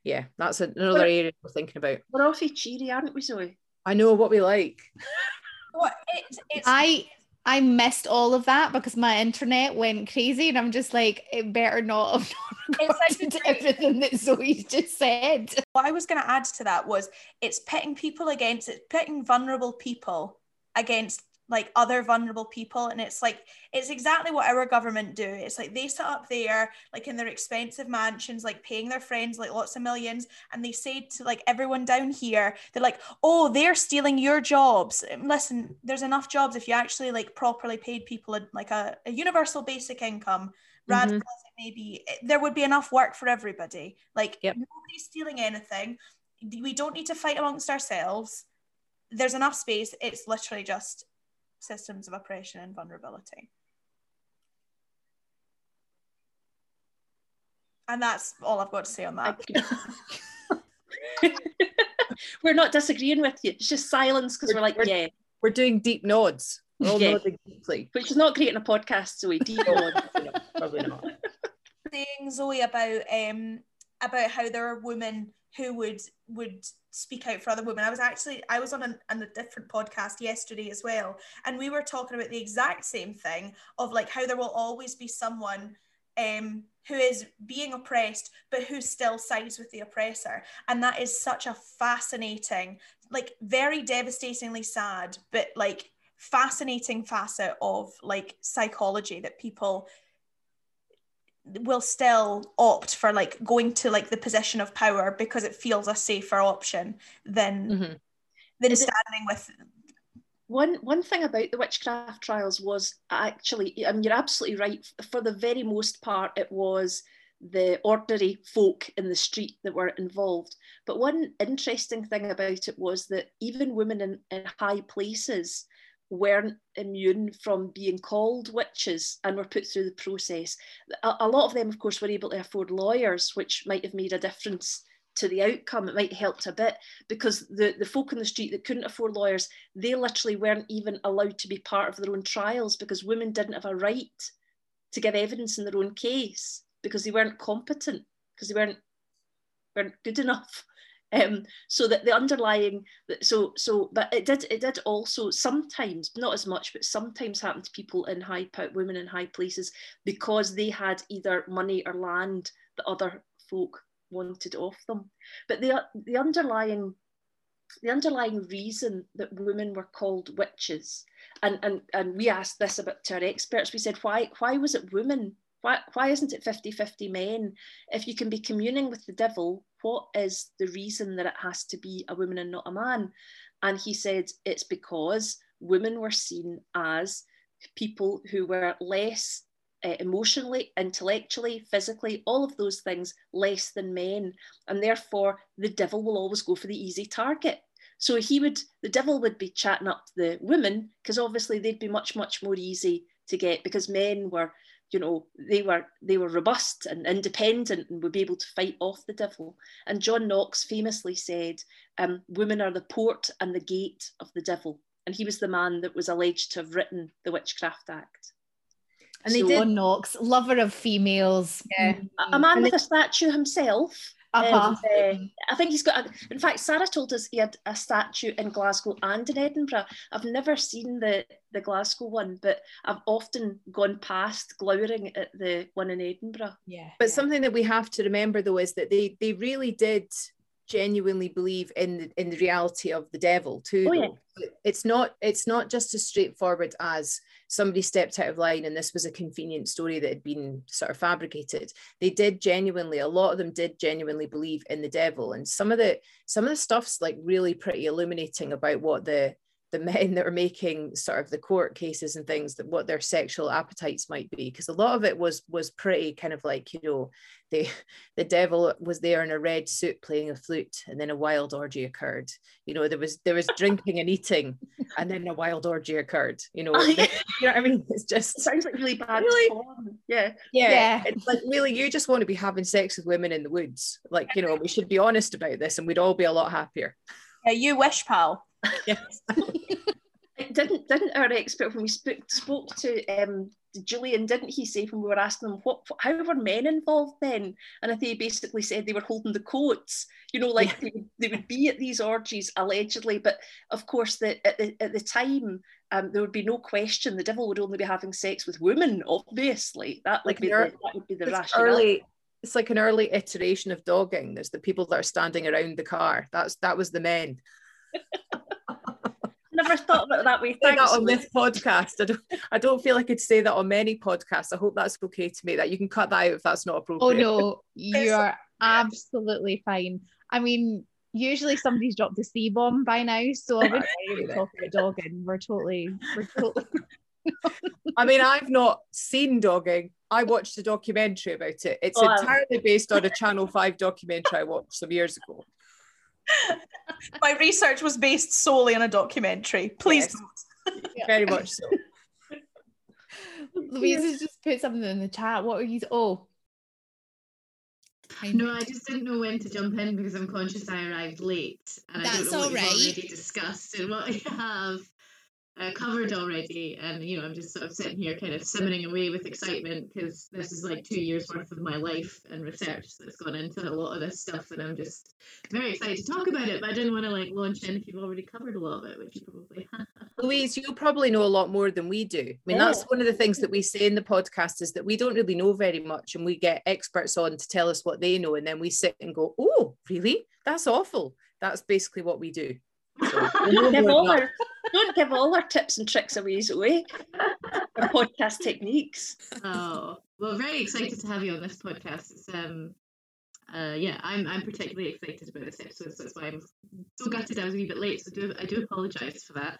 yeah that's another But- area we're thinking about We're awfully cheery, aren't we, Zoe? i know what we like What it's, it's I I missed all of that because my internet went crazy and I'm just like, it better not have It's like recorded a- everything that Zoe's just said. what I was going to add to that was it's pitting people against it's pitting vulnerable people against like other vulnerable people and it's like it's exactly what our government do. It's like they sit up there like in their expensive mansions like paying their friends like lots of millions and they say to like everyone down here they're like oh they're stealing your jobs. Listen there's enough jobs if you actually like properly paid people a, like a, a universal basic income radical mm-hmm. as it may be there would be enough work for everybody. Like Yep. nobody's stealing anything. We don't need to fight amongst ourselves. There's enough space. It's literally just systems of oppression and vulnerability and that's all i've got to say on that we're not disagreeing with you. It's just silence because we're like, We're- yeah, we're doing deep nods we're all Yeah. nodding deeply which is not great in a podcast, Zoe. Deep No, nod. probably not, probably not. saying Zoe about um about how there are women who would would speak out for other women. I was actually I was on a, on a different podcast yesterday as well, and we were talking about the exact same thing of like how there will always be someone um who is being oppressed but who still sides with the oppressor and that is such a fascinating like very devastatingly sad but like fascinating facet of like psychology that people will still opt for like going to like the position of power because it feels a safer option than Mhm. than Is it- standing with One one thing about the witchcraft trials was actually, I mean, you're absolutely right. For the very most part, it was the ordinary folk in the street that were involved. But one interesting thing about it was that even women in, in high places weren't immune from being called witches and were put through the process. A, a lot of them, of course, were able to afford lawyers, which might have made a difference to the outcome. It might have helped a bit because the, the folk in the street that couldn't afford lawyers, they literally weren't even allowed to be part of their own trials because women didn't have a right to give evidence in their own case because they weren't competent, because they weren't weren't good enough Um, so that the underlying, so so, but it did it did also sometimes, not as much, but sometimes happen to people in high women in high places because they had either money or land that other folk wanted off them. But the the underlying the underlying reason that women were called witches, and and and we asked this about to our experts. We said why why was it women why, why isn't it 50 50 men? If you can be communing with the devil, what is the reason that it has to be a woman and not a man? And he said it's because women were seen as people who were less uh, emotionally, intellectually, physically, all of those things less than men. And therefore, the devil will always go for the easy target. So he would, the devil would be chatting up the women because obviously they'd be much, much more easy to get because men were you know they were they were robust and independent and would be able to fight off the devil. And john knox famously said um, women are the port and the gate of the devil. And he was the man that was alleged to have written the witchcraft act. And so, they did. John knox lover of females. Yeah. a man and with they, a statue himself uh-huh. uh, I think he's got. A, in fact, Sara told us he had a statue in Glasgow and in Edinburgh. I've never seen the the Glasgow one, but I've often gone past glowering at the one in Edinburgh. Yeah. But yeah. something that we have to remember though is that they they really did genuinely believe in the, in the reality of the devil too. Oh, yeah. It's not it's not just as straightforward as somebody stepped out of line and this was a convenient story that had been sort of fabricated. They did genuinely, a lot of them did genuinely believe in the devil. And some of the some of the stuff's like really pretty illuminating about what the the men that are making sort of the court cases and things that what their sexual appetites might be because a lot of it was was pretty kind of like you know the the devil was there in a red suit playing a flute and then a wild orgy occurred. You know there was there was drinking and eating and then a wild orgy occurred you know? You know what i mean? It's just it sounds like really bad really? Yeah. yeah. Yeah. It's like really you just want to be having sex with women in the woods. Like you know we should be honest about this and we'd all be a lot happier. Yeah you wish pal yes. didn't didn't our expert when we spoke spoke to um, Julian, didn't he say when we were asking them what how were men involved then? And I think he basically said they were holding the coats, you know, like yeah. they, would, they would be at these orgies allegedly, but of course the, at the at the time um, there would be no question the devil would only be having sex with women. Obviously, that like would be the, that would be the rationale. Early, it's like an early iteration of dogging. There's the people that are standing around the car. That's that was the men. I never thought about that way. Say that on this podcast. I don't, I don't feel I could say that on many podcasts. I hope that's okay to make that. You can cut that out if that's not oh, appropriate. Oh no, you're absolutely fine. I mean, usually somebody's dropped a C bomb by now, so I wouldn't talk about dogging. We're totally, we're totally. I mean, I've not seen dogging. I watched a documentary about it. It's oh, entirely based on a Channel 5 documentary I watched some years ago. My research was based solely on a documentary. Please. Yes. Very much so. Louise has just put something in the chat. What are you? Oh. No, I just didn't know when to jump in because I'm conscious I arrived late and That's I don't know what right. you've already discussed and what I have uh, covered already, and you know I'm just sort of sitting here kind of simmering away with excitement because this is like two years worth of my life and research that's gone into a lot of this stuff, and I'm just very excited to talk about it. But I didn't want to like launch in if you've already covered a lot of it, which you probably have. Louise, you probably know a lot more than we do. I mean, yeah. that's one of the things that we say in the podcast is that we don't really know very much, and we get experts on to tell us what they know, and then we sit and go, "Oh, really? That's awful." That's basically what we do. So, don't give all our tips and tricks away, Zoe. our podcast techniques. Oh, well, very excited to have you on this podcast. It's um uh, yeah, I'm I'm particularly excited about this episode, so that's why I'm so gutted I was a wee bit late. So do I do apologise for that.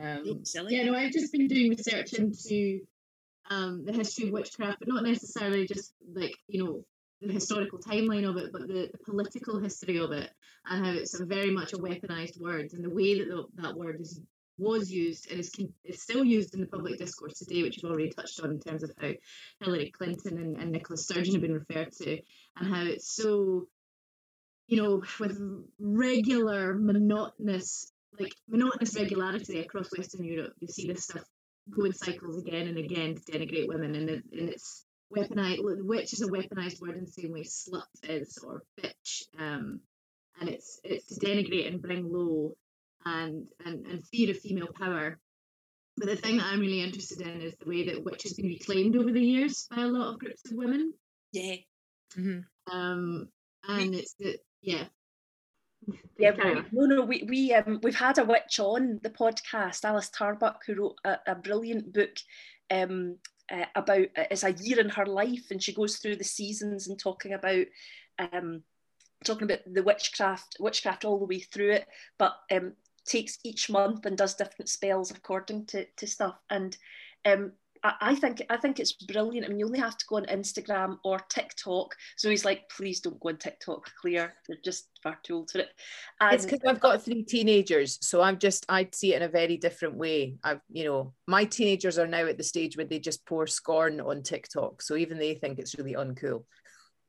Um, yeah, no, I've just been doing research into um, the history of witchcraft, but not necessarily just like you know the historical timeline of it, but the, the, political history of it, and how it's very much a weaponized word, and the way that the, that word is was used and is, is still used in the public discourse today, which you've already touched on in terms of how Hillary Clinton and, and Nicola Sturgeon have been referred to, and how it's so, you know, with regular monotonous, like monotonous regularity across Western Europe, you see this stuff go in cycles again and again to denigrate women, and, it, and it's weaponized, witch is a weaponized word in the same way slut is or bitch. Um, and it's it's to denigrate and bring low and and and fear of female power. But the thing that I'm really interested in is the way that witch has been reclaimed over the years by a lot of groups of women. Yeah. Mm-hmm. Um, and it's the yeah. Yeah, we, no, no, we, we um we've had a witch on the podcast, Alice Tarbuck, who wrote a, a brilliant book um uh, about it's a year in her life, and she goes through the seasons and talking about um talking about the witchcraft witchcraft all the way through it, but um takes each month and does different spells according to to stuff. And um I I think I think it's brilliant. I mean, you only have to go on Instagram or TikTok. So he's like, please don't go on TikTok, clear. They're just far too old for it. And It's because I've got three teenagers, so I'm just I'd see it in a very different way. I've you know my teenagers are now at the stage where they just pour scorn on TikTok, so even they think it's really uncool.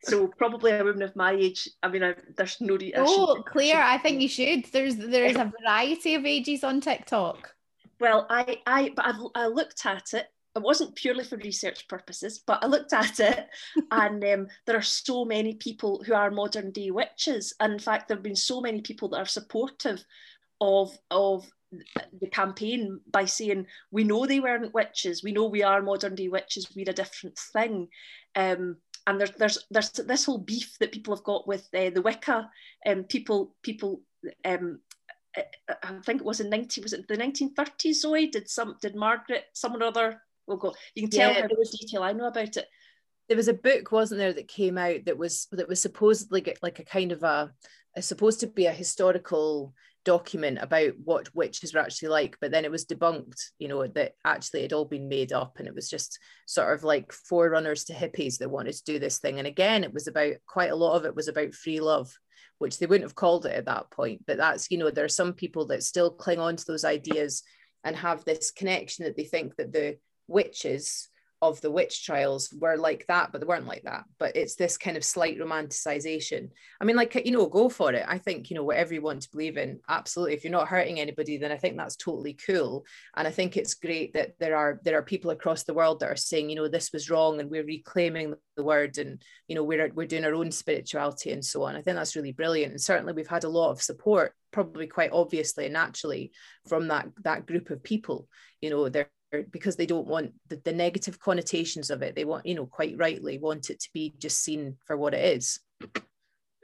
so probably a woman of my age. I mean, I, there's no. I Oh, Claire, I think you should. There's there's a variety of ages on TikTok. Well, I, I, but I've, I looked at it. It wasn't purely for research purposes, but I looked at it, and um, there are so many people who are modern day witches. And in fact, there have been so many people that are supportive of of the campaign by saying we know they weren't witches, we know we are modern day witches, we're a different thing. Um, and there's there's there's this whole beef that people have got with uh, the Wicca, um, people people um, I- think it was in 90 was it the 1930s Zoe did some did Margaret someone or other we'll go you can tell Yeah, how much detail I know about it There was a book, wasn't there, that came out that was that was supposedly like a kind of a, a supposed to be a historical document about what witches were actually like, but then it was debunked, you know, that actually it had all been made up and it was just sort of like forerunners to hippies that wanted to do this thing. And again, it was about quite a lot of it was about free love, which they wouldn't have called it at that point. But that's, you know, there are some people that still cling on to those ideas and have this connection that they think that the witches of the witch trials were like that, but they weren't like that. But it's this kind of slight romanticization. I mean, like, you know, go for it. I think, you know, whatever you want to believe in, absolutely. If you're not hurting anybody, then I think that's totally cool. And I think it's great that there are there are people across the world that are saying, you know, this was wrong and we're reclaiming the word and, you know, we're we're doing our own spirituality and so on. I think that's really brilliant. And certainly we've had a lot of support, probably quite obviously and naturally from that that group of people. You know, they're because they don't want the, the negative connotations of it. They want you know quite rightly want it to be just seen for what it is.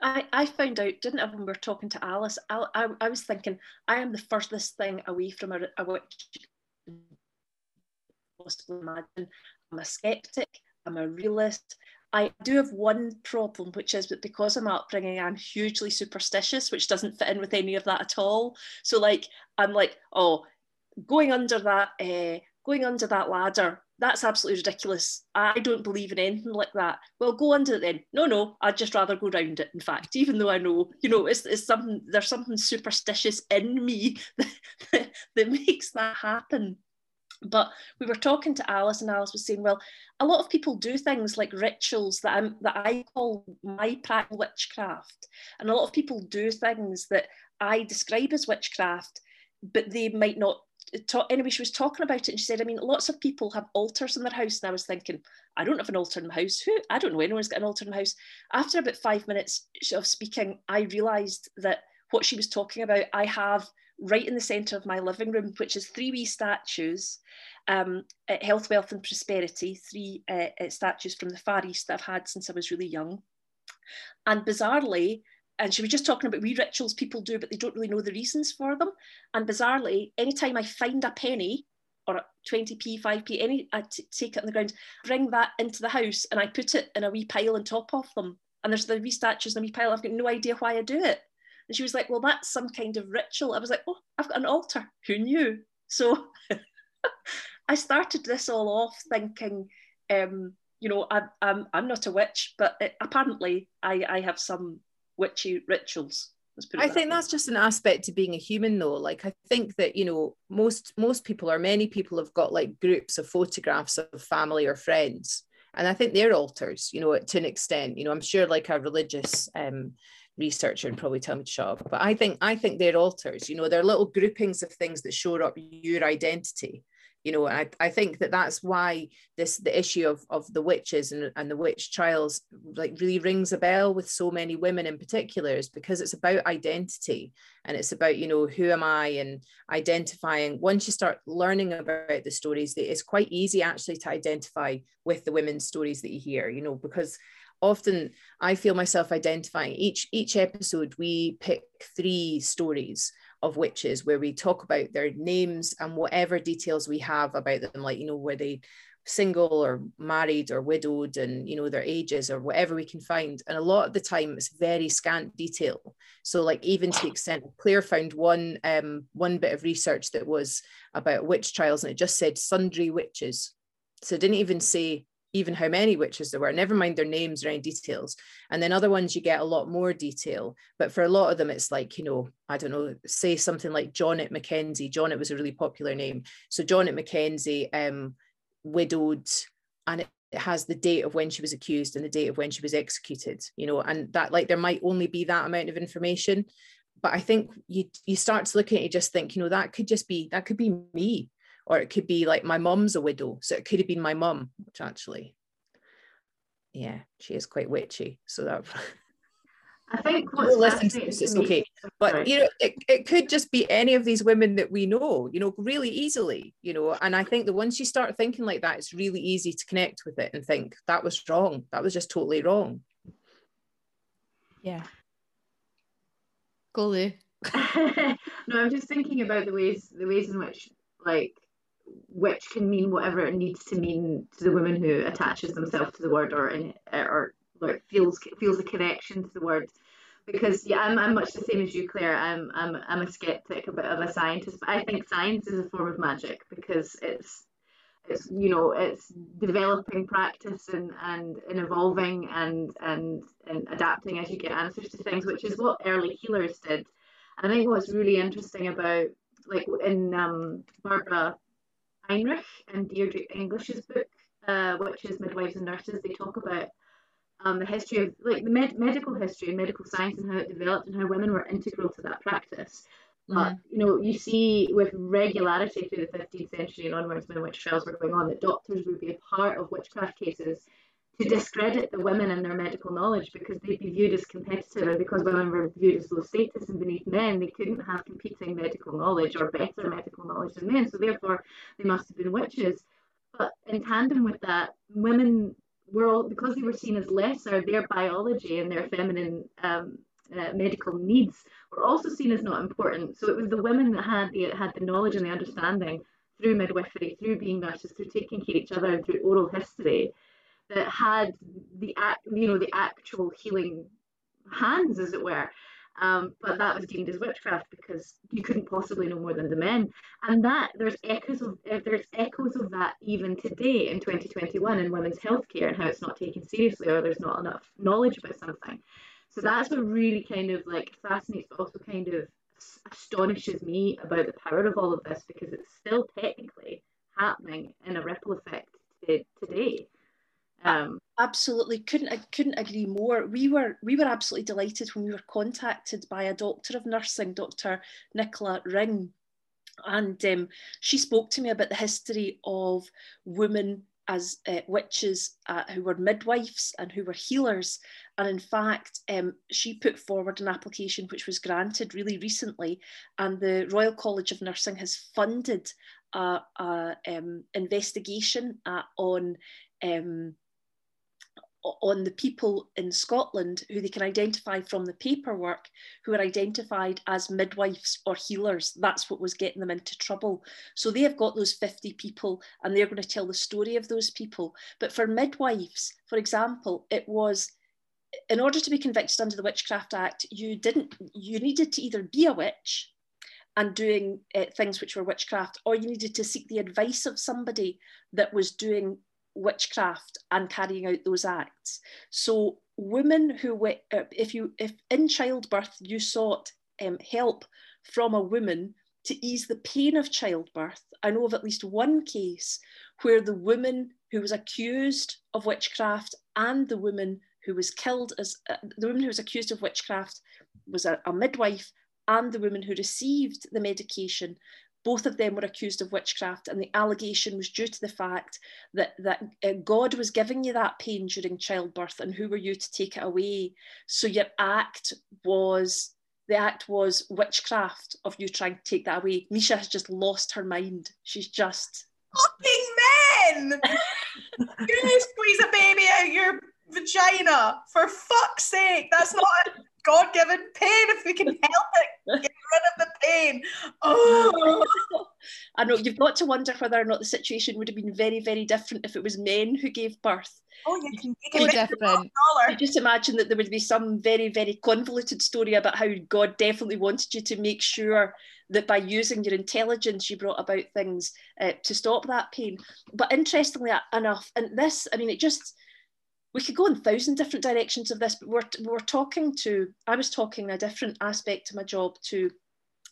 I, I found out didn't I when we were talking to Alice? I, I, I was thinking I am the furthest thing away from a, a witch. Possibly imagine I'm a skeptic I'm a realist. I do have one problem, which is that because of my upbringing, I'm hugely superstitious, which doesn't fit in with any of that at all. So, like, I'm like, oh, going under that, uh, going under that ladder, that's absolutely ridiculous. I don't believe in anything like that. Well, go under it then. No, no, I'd just rather go round it. In fact, even though I know, you know, it's, it's something there's something superstitious in me that, that makes that happen. But we were talking to Alice, and Alice was saying, well, a lot of people do things like rituals that I'm that I call my witchcraft, and a lot of people do things that I describe as witchcraft, but they might not. Talk, anyway, she was talking about it, and she said, I mean, lots of people have altars in their house, and I was thinking, I don't have an altar in my house. Who? I don't know anyone's got an altar in my house. After about five minutes of speaking, I realised that what she was talking about, I have right in the centre of my living room, which is three wee statues, um, health, wealth, and prosperity, three uh, uh, statues from the Far East that I've had since I was really young. And bizarrely, and she was just talking about wee rituals people do, but they don't really know the reasons for them. And bizarrely, anytime I find a penny or a 20p, 5p, any, I t- take it on the ground, bring that into the house, and I put it in a wee pile on top of them. And there's the wee statues in a wee pile. I've got no idea why I do it. And she was like, Well, that's some kind of ritual. I was like, Oh, I've got an altar. Who knew? So I started this all off thinking, um, you know, I, I'm, I'm not a witch, but it, apparently I, I have some witchy rituals. Let's put it I that think way. that's just an aspect to being a human though. Like I think that, you know, most most people or many people have got like groups of photographs of family or friends. And I think they're altars, you know, to an extent. You know, I'm sure like a religious um researcher would probably tell me to shut up. But I think I think they're altars, you know, they're little groupings of things that show up your identity. You know I, I think that that's why this the issue of of the witches and, and the witch trials like really rings a bell with so many women in particular is because it's about identity and it's about you know who am i and identifying. Once you start learning about the stories it's quite easy actually to identify with the women's stories that you hear you know because often i feel myself identifying each each episode we pick three stories of witches where we talk about their names and whatever details we have about them like you know were they single or married or widowed and you know their ages or whatever we can find. And a lot of the time it's very scant detail. So like even to the extent claire found one um one bit of research that was about witch trials and it just said sundry witches. So it didn't even say even how many witches there were, never mind their names or any details. And then other ones you get a lot more detail. But for a lot of them, it's like, you know, I don't know, say something like Jonet Mackenzie. Jonet was a really popular name. So Jonet Mackenzie, um, widowed, and it, has the date of when she was accused and the date of when she was executed, you know, and that like there might only be that amount of information. But I think you you start to look at it, you just think, you know, that could just be that could be me or it could be like my mum's a widow so it could have been my mum which actually yeah she is quite witchy so that I think what's listen to this, it's okay. But you know, it, it could just be any of these women that we know, you know, really easily, you know. And I think that once you start thinking like that, it's really easy to connect with it and think that was wrong. That was just totally wrong. Yeah. Go Lou. no, I'm just thinking about the ways the ways in which like which can mean whatever it needs to mean to the woman who attaches themselves to the word or or like feels feels a connection to the word. Because yeah I'm, I'm much the same as you Claire. I'm, I'm I'm a skeptic a bit of a scientist but I think science is a form of magic because it's it's you know it's developing practice and and, and evolving and, and and adapting as you get answers to things which is what early healers did. And I think what's really interesting about like in um, Barbara Ehrenreich and Deirdre English's book, uh, which is Midwives and Nurses, they talk about um, the history of like the med- medical history and medical science and how it developed and how women were integral to that practice. Mm-hmm. But you know, you see with regularity through the 15th century and onwards when witch trials were going on that doctors would be a part of witchcraft cases to discredit the women and their medical knowledge because they'd be viewed as competitive and because women were viewed as low status and beneath men, they couldn't have competing medical knowledge or better medical knowledge than men. So therefore, they must have been witches. But in tandem with that, women were all because they were seen as lesser, their biology and their feminine um, uh, medical needs were also seen as not important. So it was the women that had the had the knowledge and the understanding through midwifery, through being nurses, through taking care of each other, and through oral history that had the you know, the actual healing hands, as it were. Um, but that was deemed as witchcraft because you couldn't possibly know more than the men. And that there's echoes of uh, there's echoes of that even today in 2021 in women's healthcare and how it's not taken seriously or there's not enough knowledge about something. So that's what really kind of like fascinates, but also kind of astonishes me about the power of all of this because it's still technically happening in a ripple effect today. Um, absolutely couldn't I couldn't agree more. We were we were absolutely delighted when we were contacted by a doctor of nursing, Dr. Nicola Ring, and um, she spoke to me about the history of women as uh, witches uh, who were midwives and who were healers. And in fact, um, she put forward an application which was granted really recently, and the Royal College of Nursing has funded a, a um, investigation uh, on um, on the people in Scotland who they can identify from the paperwork who are identified as midwives or healers. That's what was getting them into trouble. So they have got those 50 people and they're going to tell the story of those people. But for midwives, for example, it was in order to be convicted under the Witchcraft Act, you didn't you needed to either be a witch and doing uh, things which were witchcraft, or you needed to seek the advice of somebody that was doing witchcraft and carrying out those acts. So women who, uh, if you, if in childbirth you sought um, help from a woman to ease the pain of childbirth, I know of at least one case where the woman who was accused of witchcraft and the woman who was killed as uh, the woman who was accused of witchcraft was a, a midwife and the woman who received the medication both of them were accused of witchcraft, and the allegation was due to the fact that that uh, God was giving you that pain during childbirth, and who were you to take it away? So your act was the act was witchcraft of you trying to take that away. Misha has just lost her mind. She's just fucking men! Gonna squeeze a baby out your vagina for fuck's sake. That's not a God-given pain. If we can help it, get rid of the pain. Oh, I know you've got to wonder whether or not the situation would have been very, very different if it was men who gave birth. oh, you can, you can make different. dollar. I just imagine that there would be some very, very convoluted story about how God definitely wanted you to make sure that by using your intelligence, you brought about things uh, to stop that pain. But interestingly enough, and this, I mean, it just, we could go in a thousand different directions of this, but we're, we're talking to, I was talking a different aspect of my job to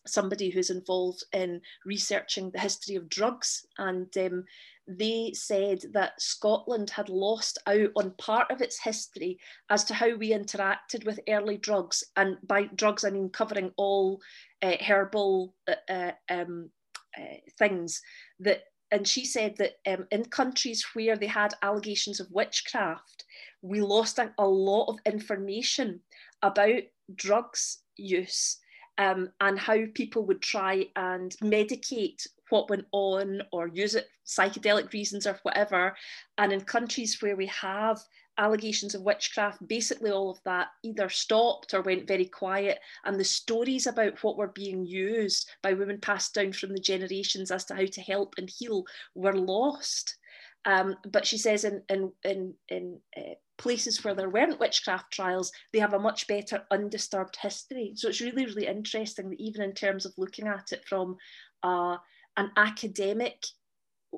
somebody who's involved in researching the history of drugs and um, they said that Scotland had lost out on part of its history as to how we interacted with early drugs. And by drugs, I mean covering all uh, herbal uh, uh, um, uh, things. That, and she said that um, in countries where they had allegations of witchcraft, we lost a, a lot of information about drugs use um, and how people would try and medicate what went on or use it psychedelic reasons or whatever. And in countries where we have allegations of witchcraft, basically all of that either stopped or went very quiet. And the stories about what were being used by women passed down from the generations as to how to help and heal were lost. Um, but she says in in in, in uh, places where there weren't witchcraft trials, they have a much better undisturbed history. So it's really really interesting that even in terms of looking at it from uh, an academic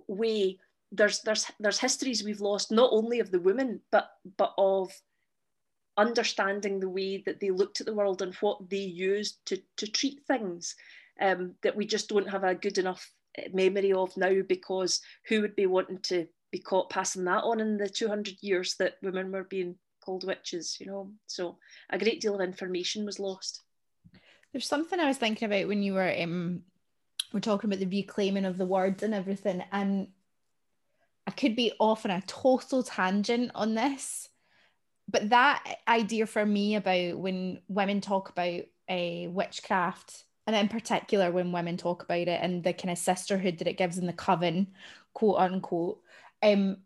way, there's there's there's histories we've lost not only of the women but but of understanding the way that they looked at the world and what they used to to treat things um, that we just don't have a good enough eh, memory of now because who would be wanting to be caught passing that on in the 200 years that women were being called witches you know? So a great deal of information was lost. There's something I was thinking about when you were um we're talking about the reclaiming of the words and everything, and I could be off on a total tangent on this, but that idea for me about when women talk about a witchcraft, and in particular when women talk about it and the kind of sisterhood that it gives in the coven, quote unquote, um,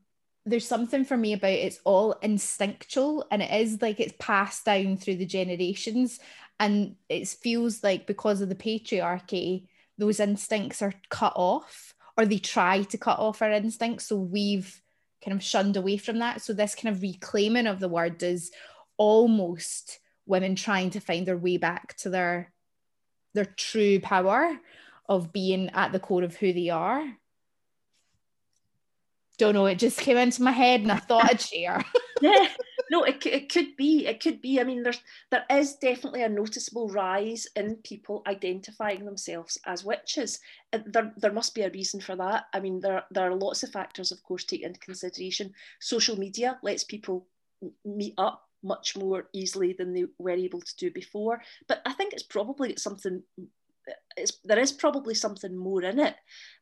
there's something for me about it's all instinctual and it is like it's passed down through the generations and it feels like because of the patriarchy those instincts are cut off or they try to cut off our instincts. So we've kind of shunned away from that. So this kind of reclaiming of the word is almost women trying to find their way back to their their true power of being at the core of who they are don't know it just came into my head and i thought i'd share. Yeah. No it, it could be it could be. I mean there's there is definitely a noticeable rise in people identifying themselves as witches. Uh, there, there must be a reason for that. I mean there, there are lots of factors of course taken into consideration. Social media lets people meet up much more easily than they were able to do before but i think it's probably something there is probably something more in it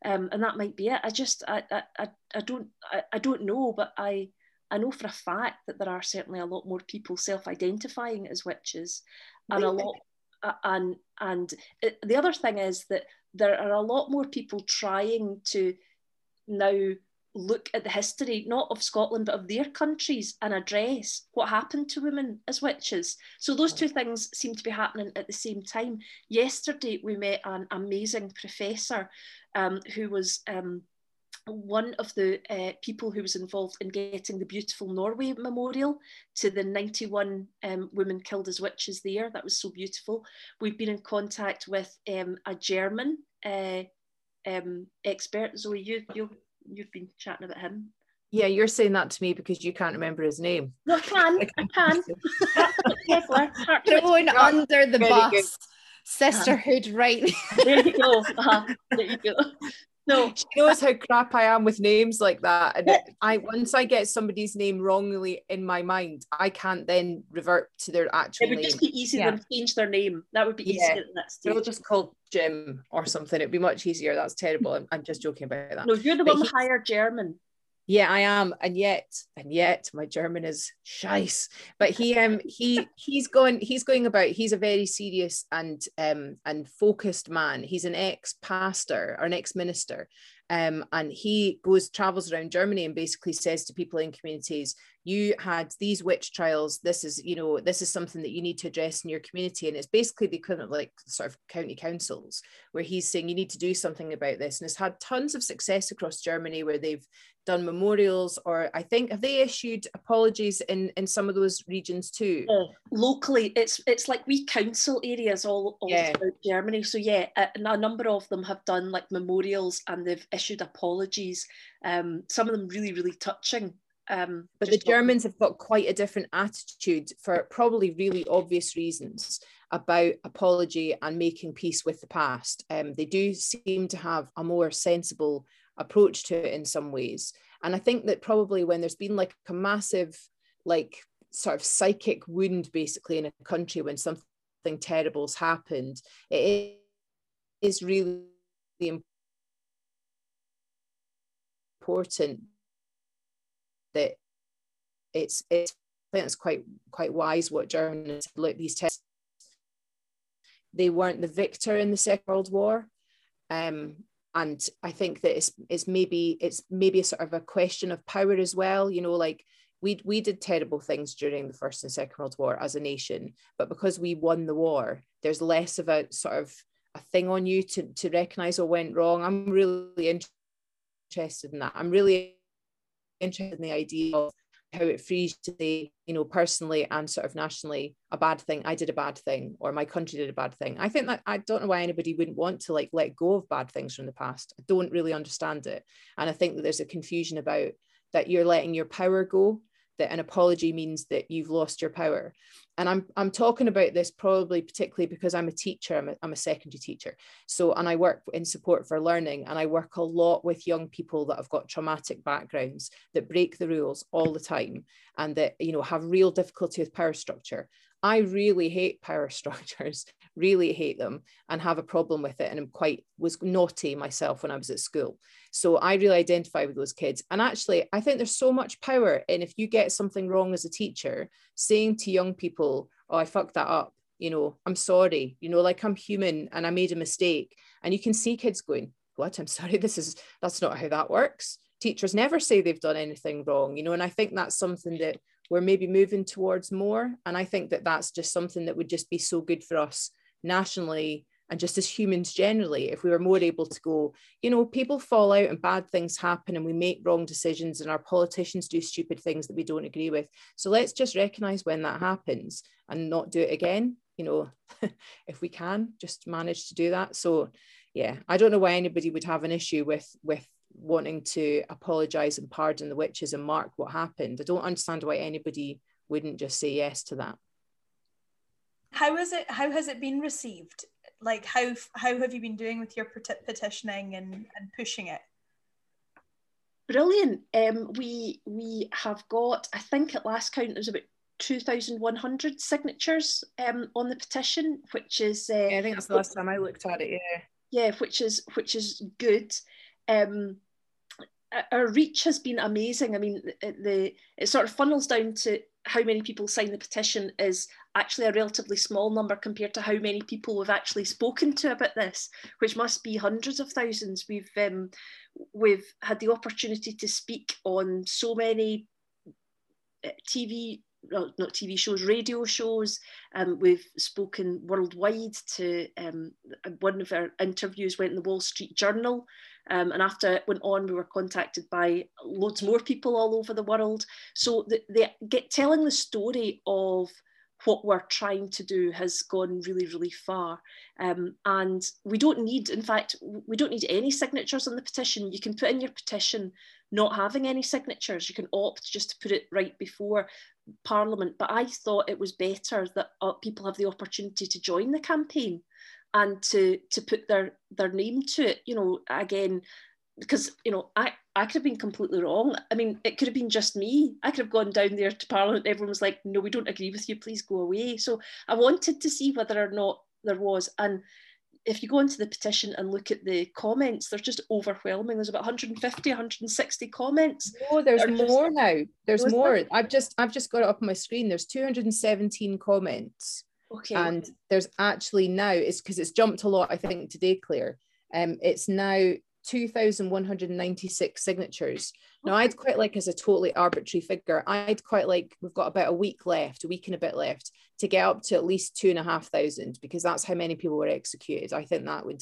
um, and that might be it. I just i i, I, don't I, I don't know but i I know for a fact that there are certainly a lot more people self-identifying as witches, and a lot, and and it, the other thing is that there are a lot more people trying to now look at the history not of Scotland but of their countries and address what happened to women as witches. So those two things seem to be happening at the same time. Yesterday we met an amazing professor um, who was. Um, one of the uh, people who was involved in getting the beautiful Norway memorial to the 91 um, women killed as witches there. That was so beautiful. We've been in contact with um, a German uh, um, expert. Zoe, you, you, you've been chatting about him. Yeah, you're saying that to me because you can't remember his name. No, I can, I can. Hegeler, Hartmut. Under the Very bus. good. Sisterhood, right? There you go. Uh-huh. There you go. No, she knows how crap I am with names like that. And I once I get somebody's name wrongly in my mind, I can't then revert to their actual it would name. just be easy Yeah. to change their name. That would be easier Yeah. at that They'll stage. just call Jim or something. It'd be much easier. That's terrible. I'm, I'm just joking about that. No, you're the But one he- higher German. Yeah, I am, and yet, and yet, my German is scheiss. But he, um, he, he's going, he's going about. He's a very serious and um and focused man. He's an ex pastor or an ex minister, um, and he goes travels around Germany and basically says to people in communities, "You had these witch trials. This is, you know, this is something that you need to address in your community." And it's basically the equivalent of like sort of county councils, where he's saying you need to do something about this, and it's had tons of success across Germany where they've done memorials or I think have they issued apologies in in some of those regions too? Yeah. Locally, it's it's like we council areas all, all Yeah. throughout Germany. So yeah, a, a number of them have done like memorials and they've issued apologies. Um, some of them really really touching. Um, But the Germans have got quite a different attitude for probably really obvious reasons about apology and making peace with the past. Um, they do seem to have a more sensible approach to it in some ways. And I think that probably when there's been like a massive, like sort of psychic wound basically in a country when something terrible's happened, it is really important that it's it's I think it's quite quite wise what Germans like these tests. They weren't the victor in the Second World War, um, and I think that it's it's maybe it's maybe a sort of a question of power as well. You know, like we we did terrible things during the First and Second World War as a nation, but because we won the war, there's less of a sort of a thing on you to to recognise what went wrong. I'm really interested in that. I'm really interested in the idea of how it frees to say, you know, personally and sort of nationally, a bad thing. I did a bad thing, or my country did a bad thing. I think that I don't know why anybody wouldn't want to like let go of bad things from the past. I don't really understand it, and I think that there's a confusion about that you're letting your power go. That an apology means that you've lost your power, and I'm I'm talking about this probably particularly because I'm a teacher. I'm a, I'm a secondary teacher, so and I work in support for learning, and I work a lot with young people that have got traumatic backgrounds that break the rules all the time and that you know have real difficulty with power structure i really hate power structures really hate them and have a problem with it and i'm quite was naughty myself when i was at school. So i really identify with those kids. And actually i think there's so much power in if you get something wrong as a teacher saying to young people oh i fucked that up you know i'm sorry you know like i'm human and i made a mistake. And you can see kids going what? I'm sorry this is that's not how that works. Teachers never say they've done anything wrong you know and i think that's something that we're maybe moving towards more. And i think that that's just something that would just be so good for us nationally and just as humans generally if we were more able to go you know people fall out and bad things happen and we make wrong decisions and our politicians do stupid things that we don't agree with. So let's just recognize when that happens and not do it again you know if we can just manage to do that. So yeah i don't know why anybody would have an issue with with wanting to apologize and pardon the witches and mark what happened. I don't understand why anybody wouldn't just say yes to that. How is it how has it been received? Like how how have you been doing with your peti- petitioning and and pushing it? Brilliant. Um, we we have got, I think at last count, there's about 2,100 signatures um, on the petition, which is uh, yeah, i think that's the last time i looked at it yeah. yeah, which is which is good. Um, our reach has been amazing. I mean, the, the it sort of funnels down to how many people sign the petition is actually a relatively small number compared to how many people we've actually spoken to about this, which must be hundreds of thousands. We've um, we've had the opportunity to speak on so many uh, TV, well, not TV shows, radio shows. Um, we've spoken worldwide to um, one of our interviews went in the Wall Street Journal. Um, and after it went on, we were contacted by loads more people all over the world. So the, the get telling the story of what we're trying to do has gone really, really far. Um, and we don't need, in fact, we don't need any signatures on the petition. You can put in your petition not having any signatures. You can opt just to put it right before Parliament. But I thought it was better that uh, people have the opportunity to join the campaign and to to put their their name to it. You know, again, because you know I I could have been completely wrong. I mean, it could have been just me. I could have gone down there to Parliament. Everyone was like, "No, we don't agree with you. Please go away." So I wanted to see whether or not there was. And if you go into the petition and look at the comments, they're just overwhelming. There's about 150, 160 comments. Oh, there's They're just- more now. There's more. there? I've just I've just got it up on my screen. There's 217 comments. Okay. and there's actually now it's because it's jumped a lot i think today claire um it's now 2196 signatures. Now i'd quite like as a totally arbitrary figure i'd quite like we've got about a week left a week and a bit left to get up to at least two and a half thousand because that's how many people were executed. I think that would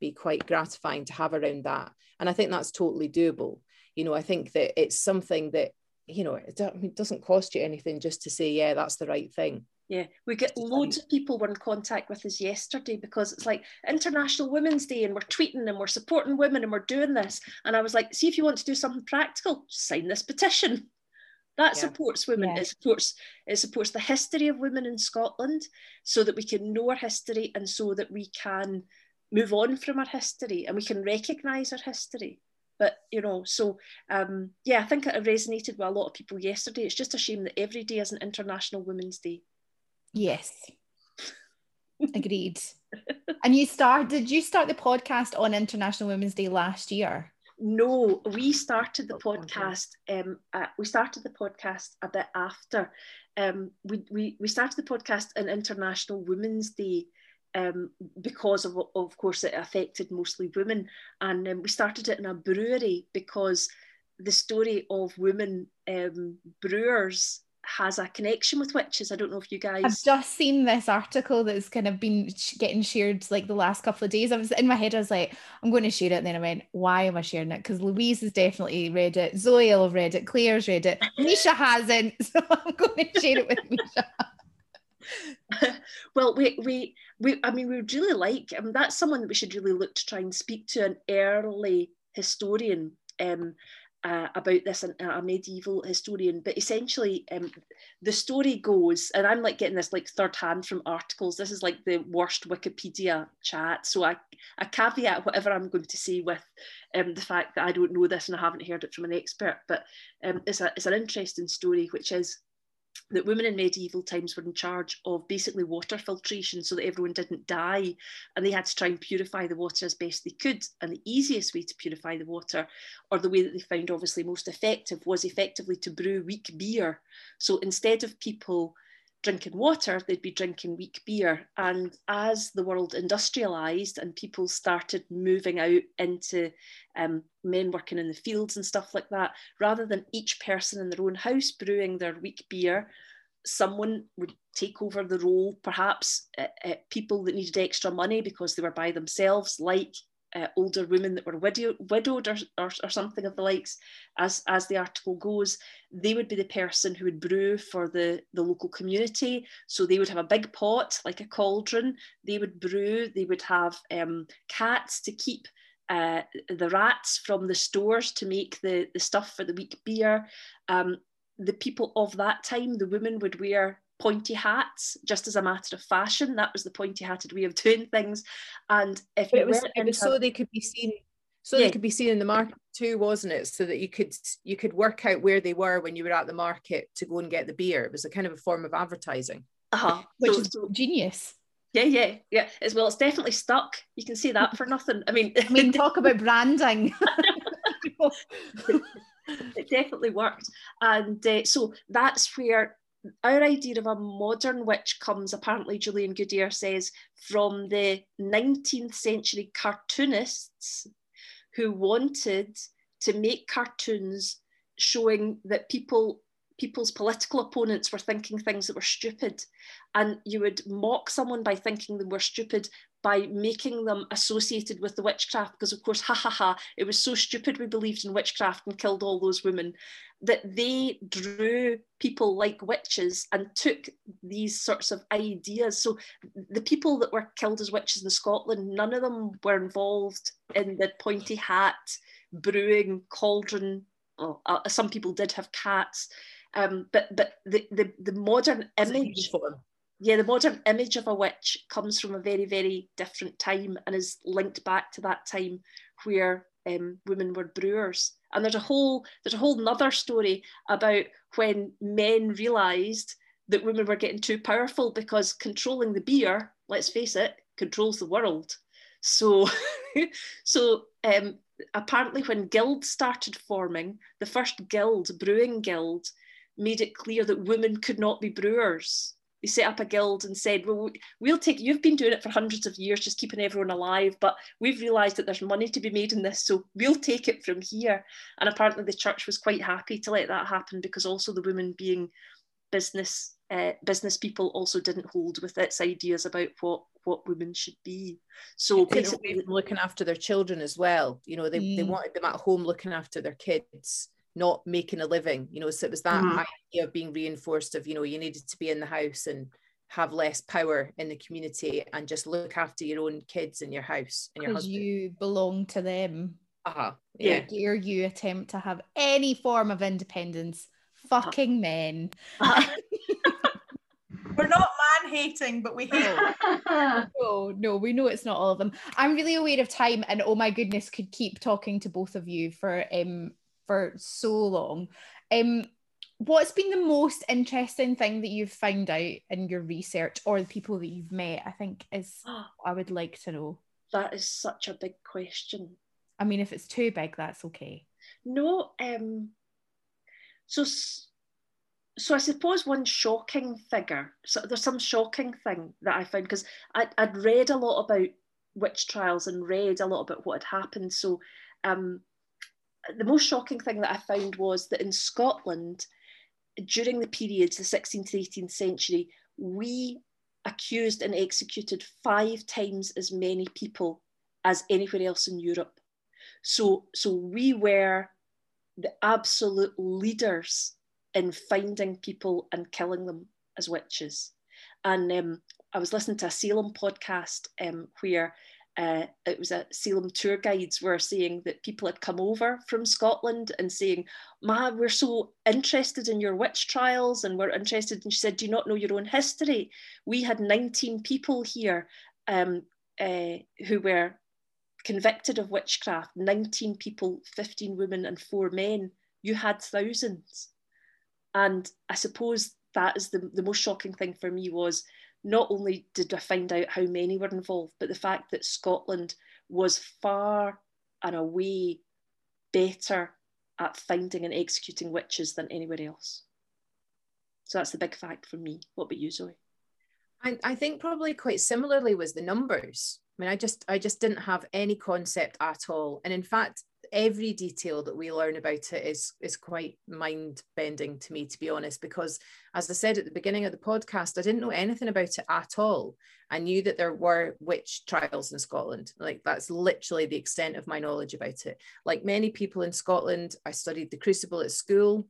be quite gratifying to have around that. And i think that's totally doable. You know i think that it's something that you know it, it doesn't cost you anything just to say yeah that's the right thing Yeah, we get loads of people were in contact with us yesterday because it's like International Women's Day and we're tweeting and we're supporting women and we're doing this. And I was like, see if you want to do something practical, sign this petition. That Yeah. supports women. Yeah. It supports it supports the history of women in Scotland so that we can know our history and so that we can move on from our history and we can recognise our history. But you know, so um, yeah, I think it resonated with a lot of people yesterday. It's just a shame that every day is an International Women's Day. Yes. Agreed. and you start did you start the podcast on International Women's Day last year? No, we started the Oh, podcast. Um, uh, we started the podcast a bit after. Um, we, we we started the podcast on International Women's Day. Um, because of of course it affected mostly women, and um, we started it in a brewery because the story of women um, brewers has a connection with witches. I don't know if you guys. I've just seen this article that's kind of been getting shared like the last couple of days. I was in my head, I was like, I'm going to share it. And then I went, why am I sharing it? Because Louise has definitely read it. Zoe will have read it. Claire's read it. Misha hasn't. So I'm going to share it with Misha. well, we, we, we, I mean, we would really like, I mean, that's someone that we should really look to try and speak to an early historian um, uh, about this, a medieval historian. But essentially, um, the story goes, and I'm like getting this like third hand from articles. This is like the worst Wikipedia chat. So I, I caveat whatever I'm going to say with um, the fact that I don't know this and I haven't heard it from an expert. But um, it's, a, it's an interesting story, which is that women in medieval times were in charge of basically water filtration so that everyone didn't die. And they had to try and purify the water as best they could. And the easiest way to purify the water or the way that they found obviously most effective was effectively to brew weak beer. So instead of people drinking water they'd be drinking weak beer. And as the world industrialized and people started moving out into um, men working in the fields and stuff like that rather than each person in their own house brewing their weak beer, someone would take over the role, perhaps uh, uh, people that needed extra money because they were by themselves, like uh, older women that were widow, widowed or, or, or something of the likes, as, as the article goes, they would be the person who would brew for the, the local community. So they would have a big pot, like a cauldron, they would brew, they would have um, cats to keep uh, the rats from the stores to make the, the stuff for the weak beer. Um, the people of that time, the women would wear pointy hats just as a matter of fashion. That was the pointy hatted way of doing things. And if it was it was so they could be seen so Yeah. they could be seen in the market too wasn't it so that you could you could work out where they were when you were at the market to go and get the beer it was a kind of a form of advertising uh-huh. Which So- is so- genius. yeah, yeah, yeah. As well, it's definitely stuck. You can see that for nothing. I mean, I mean, talk about branding. it definitely worked. And uh, so that's where our idea of a modern witch comes. Apparently, Julian Goodare says from the 19th century cartoonists who wanted to make cartoons showing that people people's political opponents were thinking things that were stupid and you would mock someone by thinking they were stupid by making them associated with the witchcraft because of course ha ha ha it was so stupid we believed in witchcraft and killed all those women that they drew people like witches and took these sorts of ideas so the people that were killed as witches in scotland none of them were involved in the pointy hat brewing cauldron well, uh, some people did have cats um, but but the, the, the modern image. Yeah, the modern image of a witch comes from a very, very different time and is linked back to that time where um, women were brewers. And there's a whole there's a whole another story about when men realised that women were getting too powerful because controlling the beer, let's face it, controls the world. So, so um, apparently, when guilds started forming, the first guild, brewing guild, made it clear that women could not be brewers. Set up a guild and said, "Well, we'll take. You've been doing it for hundreds of years, just keeping everyone alive, but we've realised that there's money to be made in this, so we'll take it from here." And apparently, the church was quite happy to let that happen because also the women being business uh, business people also didn't hold with its ideas about what what women should be. So basically, looking after their children as well. You know, they, mm. they wanted them at home looking after their kids, not making a living. You know, so it was that mm-hmm. idea of being reinforced of you know you needed to be in the house and have less power in the community and just look after your own kids in your house and your husband. You belong to them. Uh-huh. Yeah. How dare you attempt to have any form of independence? Fucking uh-huh. men. Uh-huh. We're not man hating, but we hate. no, no, we know it's not all of them. I'm really aware of time, and oh my goodness, could keep talking to both of you for um for so long. Um, what's been the most interesting thing that you've found out in your research, or the people that you've met? I think is I would like to know. That is such a big question. I mean, if it's too big, that's okay. No, um, so so I suppose one shocking figure. So there's some shocking thing that I found because I'd read a lot about witch trials and read a lot about what had happened. So um, the most shocking thing that I found was that in Scotland, during the periods, the 16th to 18th century, we accused and executed five times as many people as anywhere else in Europe. So, so we were the absolute leaders in finding people and killing them as witches. And um, I was listening to a Salem podcast um, where uh, it was a Salem tour guides were saying that people had come over from Scotland and saying, Ma, we're so interested in your witch trials and we're interested. And she said, Do you not know your own history? We had 19 people here um, uh, who were convicted of witchcraft, 19 people, 15 women, and four men. You had thousands. And I suppose that is the, the most shocking thing for me was not only did I find out how many were involved, but the fact that Scotland was far and away better at finding and executing witches than anywhere else. So that's the big fact for me. What about you, Zoe? I, I think probably quite similarly was the numbers. I mean, I just I just didn't have any concept at all. And in fact, every detail that we learn about it is is quite mind bending to me to be honest because as i said at the beginning of the podcast i didn't know anything about it at all. I knew that there were witch trials in scotland. Like that's literally the extent of my knowledge about it. Like many people in scotland i studied the crucible at school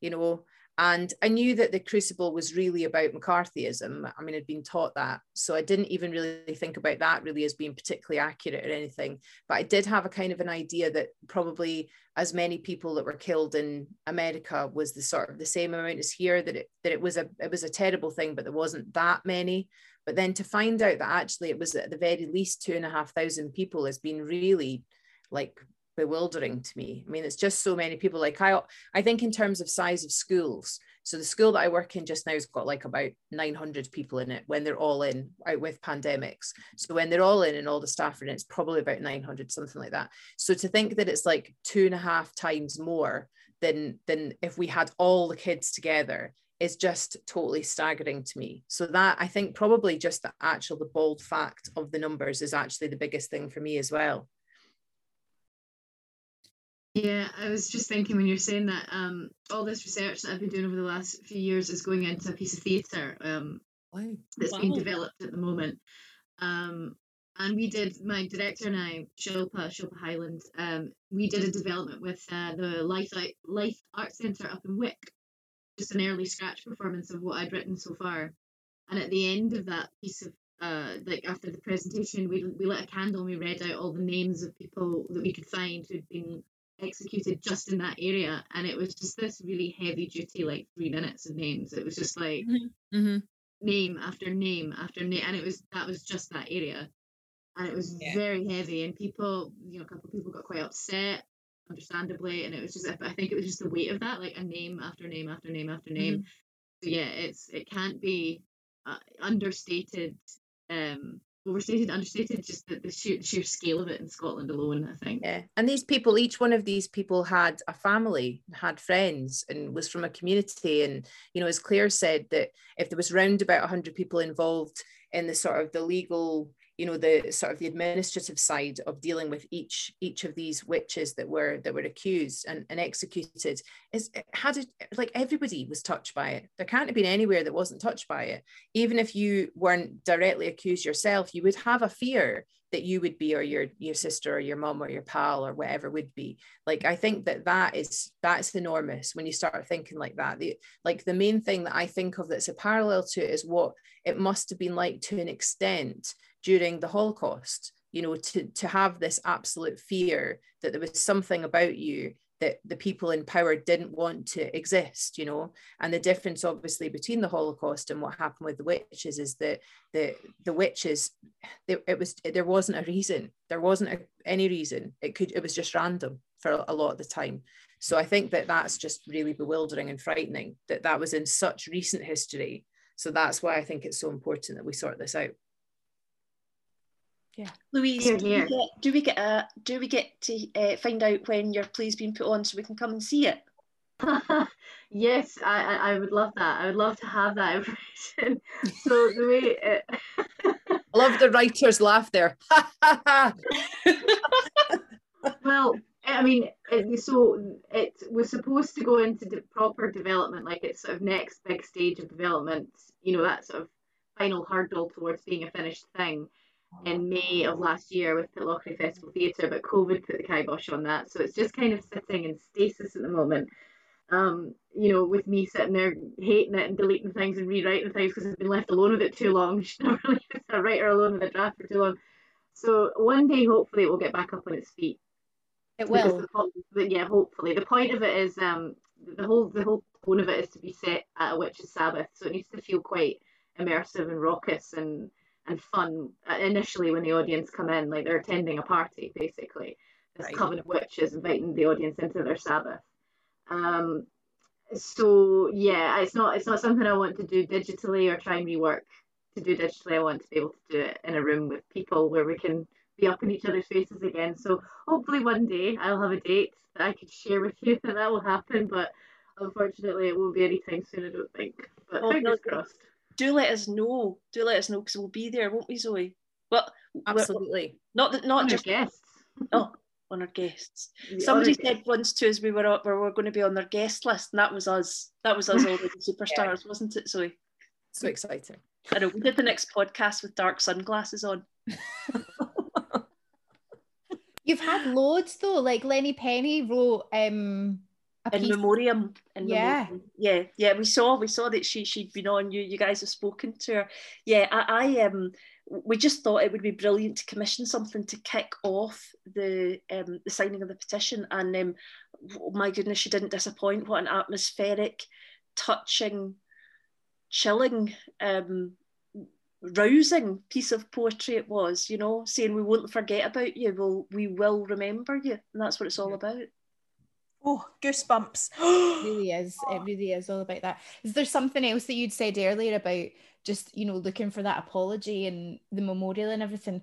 you know and I knew that the Crucible was really about McCarthyism. I mean, I'd been taught that. So I didn't even really think about that really as being particularly accurate or anything. But I did have a kind of an idea that probably as many people that were killed in America was the sort of the same amount as here, that it that it was a it was a terrible thing, but there wasn't that many. But then to find out that actually it was at the very least two and a half thousand people has been really like bewildering to me. I mean, it's just so many people. Like I, I think in terms of size of schools. So the school that I work in just now has got like about 900 people in it when they're all in out with pandemics. So when they're all in and all the staff are in, it's probably about 900, something like that. So to think that it's like two and a half times more than than if we had all the kids together is just totally staggering to me. So that I think probably just the actual the bold fact of the numbers is actually the biggest thing for me as well. Yeah, I was just thinking when you're saying that um, all this research that I've been doing over the last few years is going into a piece of theatre um, wow. that's wow. being developed at the moment. Um, and we did, my director and I, Shilpa, Shilpa Highland, um, we did a development with uh, the Lyth, Lyth Art Centre up in Wick, just an early scratch performance of what I'd written so far. And at the end of that piece of uh, like after the presentation, we, we lit a candle and we read out all the names of people that we could find who'd been executed just in that area and it was just this really heavy duty like three minutes of names it was just like mm-hmm. mm-hmm. name after name after name and it was that was just that area and it was Yeah. very heavy. And people, you know, a couple of people got quite upset, understandably. And it was just, I think it was just the weight of that, like a name after name after name after name. So yeah, it's it can't be uh, understated, um, overstated, understated. Just the, the sheer sheer scale of it in Scotland alone, I think. Yeah. And these people, each one of these people had a family, had friends, and was from a community. And, you know, as Claire said, that if there was round about 100 people involved in the sort of the legal, you know, the sort of the administrative side of dealing with each each of these witches that were that were accused and, and executed, is had it like everybody was touched by it. There can't have been anywhere that wasn't touched by it. Even if you weren't directly accused yourself, you would have a fear that you would be or your your sister or your mum or your pal or whatever would be like i think that that is that's enormous when you start thinking like that the like the main thing that i think of that's a parallel to it is what it must have been like to an extent during the holocaust you know to to have this absolute fear that there was something about you that the people in power didn't want to exist you know? And the difference obviously between the holocaust and what happened with the witches is that the the witches there, it was there wasn't a reason. There wasn't a, any reason. It could it was just random for a lot of the time. So i think that that's just really bewildering and frightening that that was in such recent history. So that's why i think it's so important that we sort this out Louise, Here, do, here. We get, do we get a do we get to uh, find out when your play's been put on so we can come and see it? yes, I, I I would love that. I would love to have that information. so the way it, i love the writer's laugh there Well, I mean, it, so it was supposed to go into de- proper development, like its sort of next big stage of development, you know, that sort of final hurdle towards being a finished thing in May of last year with the Lochray Festival Theatre, but COVID put the kibosh on that. So it's just kind of sitting in stasis at the moment. Um, you know, with me sitting there hating it and deleting things and rewriting things because I've been left alone with it too long. Should never leave a writer alone with a draft for too long. So one day, hopefully, it will get back up on its feet. It will. the but yeah, hopefully. The point of it is um the whole the whole tone of it is to be set at a witch's Sabbath, so it needs to feel quite immersive and raucous and and fun uh, initially when the audience come in, like they're attending a party basically. This Right. coven of witches inviting the audience into their Sabbath. Um, so yeah, it's not it's not something I want to do digitally or try and rework to do digitally. I want to be able to do it in a room with people where we can be up in each other's faces again. So hopefully one day I'll have a date that I could share with you and that will happen. But unfortunately, it won't be anytime soon. I don't think. But fingers crossed. Do let us know. Do let us know because we'll be there, won't we, Zoe? Well, absolutely not that not Honoured just guests. oh, on our guests. The Somebody honoured said once to us we were up, we were going to be on their guest list, and that was us. That was us already superstars, wasn't it, Zoe? so exciting I know we did the next podcast with dark sunglasses on. You've had loads though. Like Lenny Pennie wrote um a in memoriam. In Yeah. memoriam. yeah, yeah. We saw we saw that she she'd been on. You you guys have spoken to her. Yeah, I, I um we just thought it would be brilliant to commission something to kick off the um the signing of the petition. And um, my goodness, she didn't disappoint. What an atmospheric, touching, chilling, um, rousing piece of poetry it was. You know, saying we won't forget about you. We'll we will remember you, and that's what it's all about. Oh, goosebumps. It really is. It really is all about that. Is there something else that you'd said earlier about just, you know, looking for that apology and the memorial and everything?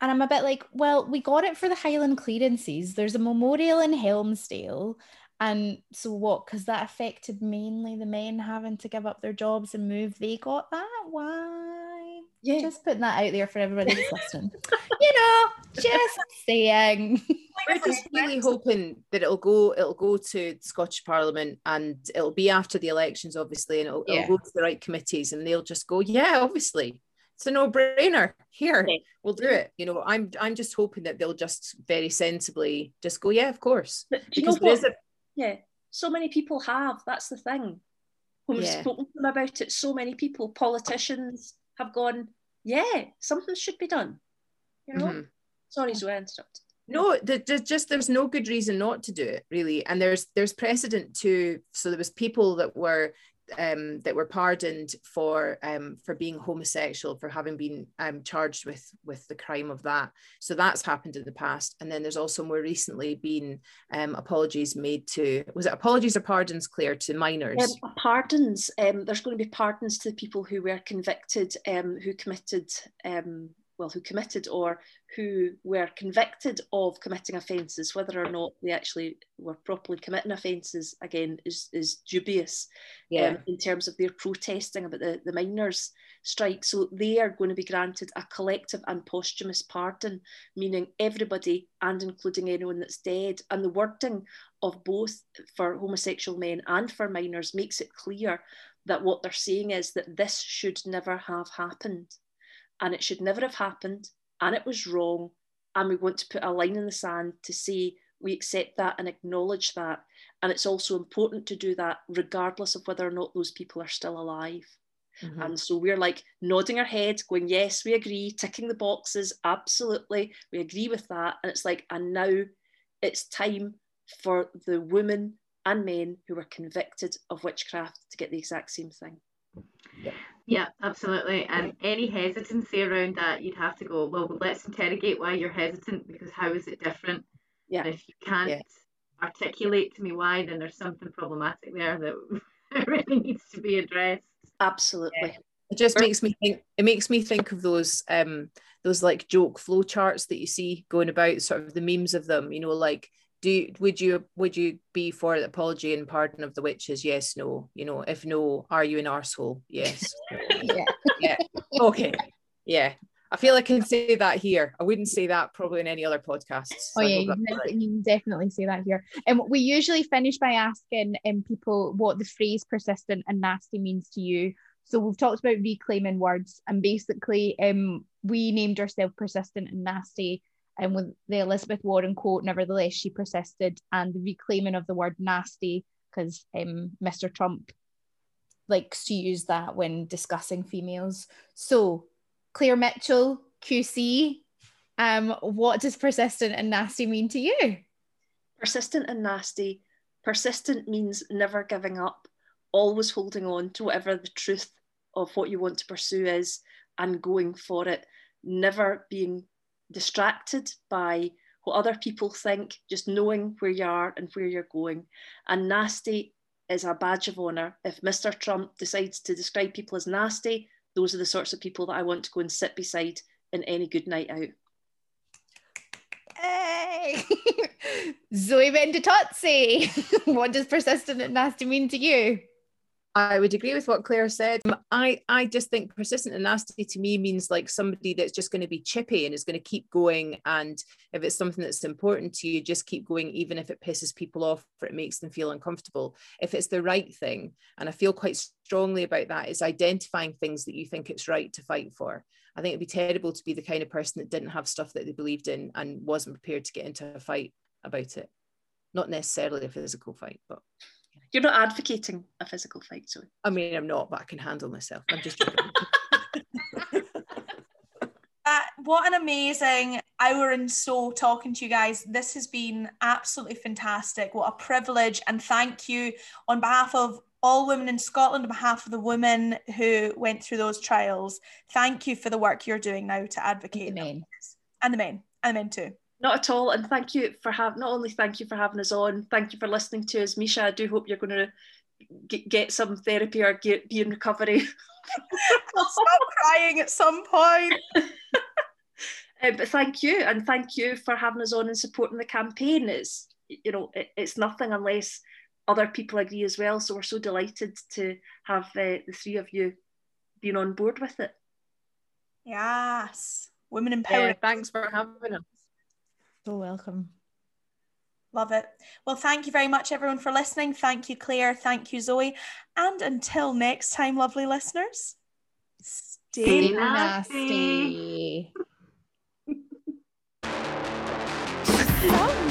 And I'm a bit like, well, we got it for the Highland clearances. There's a memorial in Helmsdale. And so what? Because that affected mainly the men having to give up their jobs and move. They got that. Why? Yeah. Just putting that out there for everybody that's listening. you know, just saying. We're just really hoping that it'll go it'll go to the Scottish Parliament and it'll be after the elections, obviously, and it'll, Yeah. it'll go to the right committees and they'll just go, yeah, obviously. It's a no-brainer. Here, Yeah. we'll do it. You know, I'm I'm just hoping that they'll just very sensibly just go, yeah, of course. But do you know Because there what? is a Yeah, so many people have. That's the thing. When we've Yeah. spoken to them about it, so many people, politicians, have gone, yeah, something should be done. You know? Mhm. Sorry, Zoe, I interrupted. No, there's just there's no good reason not to do it, really. And there's there's precedent to so there was people that were um, that were pardoned for um, for being homosexual, for having been um, charged with with the crime of that. So that's happened in the past. And then there's also more recently been um, apologies made to was it apologies or pardons, Claire, to minors? Um, pardons. Um, there's going to be pardons to the people who were convicted, who committed well, who committed or who were convicted of committing offences, whether or not they actually were properly committing offences, again, is, is dubious Yeah. um, in terms of their protesting about the, the miners' strike. So they are going to be granted a collective and posthumous pardon, meaning everybody and including anyone that's dead. And the wording of both for homosexual men and for minors makes it clear that what they're saying is that this should never have happened and it should never have happened and it was wrong and we want to put a line in the sand to say we accept that and acknowledge that. And it's also important to do that regardless of whether or not those people are still alive. Mhm. and so we're like nodding our heads going yes we agree ticking the boxes absolutely we agree with that. And it's like and now it's time for the women and men who were convicted of witchcraft to get the exact same thing. Yeah, absolutely. And any hesitancy around that, you'd have to go, well, let's interrogate why you're hesitant because how is it different? Yeah. And if you can't Yeah. articulate to me why, then there's something problematic there that really needs to be addressed. absolutely It just makes me think. It makes me think of those um those like joke flow charts that you see going about, sort of the memes of them. You know, like do you, would you would you be for the apology and pardon of the witches? Yes, no. You know, if no, are you an arsehole? Yes. Yeah. okay. Yeah. I feel I can say that here. I wouldn't say that probably in any other podcasts. Oh yeah, you can, all right. you can definitely say that here. And we usually finish by asking um, people what the phrase persistent and nasty means to you. So we've talked about reclaiming words, and basically, um, we named ourselves persistent and nasty, and with the Elizabeth Warren quote, nevertheless she persisted, and the reclaiming of the word nasty because um, Mr. Trump likes to use that when discussing females. So Claire Mitchell, QC, um, what does persistent and nasty mean to you? persistent and nasty. Persistent means never giving up, always holding on to whatever the truth of what you want to pursue is and going for it, never being distracted by what other people think, just knowing where you are and where you're going. And nasty is a badge of honour. If Mr. Trump decides to describe people as nasty, those are the sorts of people that I want to go and sit beside in any good night out. Hey! Zoe Venditozzi, what does persistent and nasty mean to you? I would agree with what Claire said. Um, I, I just think persistent and nasty to me means like somebody that's just going to be chippy and is going to keep going. And if it's something that's important to you, just keep going, even if it pisses people off or it makes them feel uncomfortable. If it's the right thing, and I feel quite strongly about that, is identifying things that you think it's right to fight for. I think it'd be terrible to be the kind of person that didn't have stuff that they believed in and wasn't prepared to get into a fight about it. Not necessarily a physical fight, but You're not advocating a physical fight, so I mean, I'm not, but I can handle myself. I'm just joking. Uh, what an amazing hour and so talking to you guys. This has been absolutely fantastic. What a privilege. And thank you on behalf of all women in Scotland, on behalf of the women who went through those trials. Thank you for the work you're doing now to advocate. The men. And the men. And the men too. Not at all. And thank you for having, not only thank you for having us on, thank you for listening to us. Misha, I do hope you're going to get, get some therapy or get, be in recovery. I'll stop crying at some point. Uh, but thank you. And thank you for having us on and supporting the campaign. It's, you know, it, it's nothing unless other people agree as well. So we're so delighted to have uh, the three of you being on board with it. Yes. Women yeah, empowered. thanks for having us. So welcome. Love it. Well, thank you very much, everyone, for listening. Thank you, Claire. Thank you, Zoe. And until next time, lovely listeners, stay Stay Nasty. nasty. So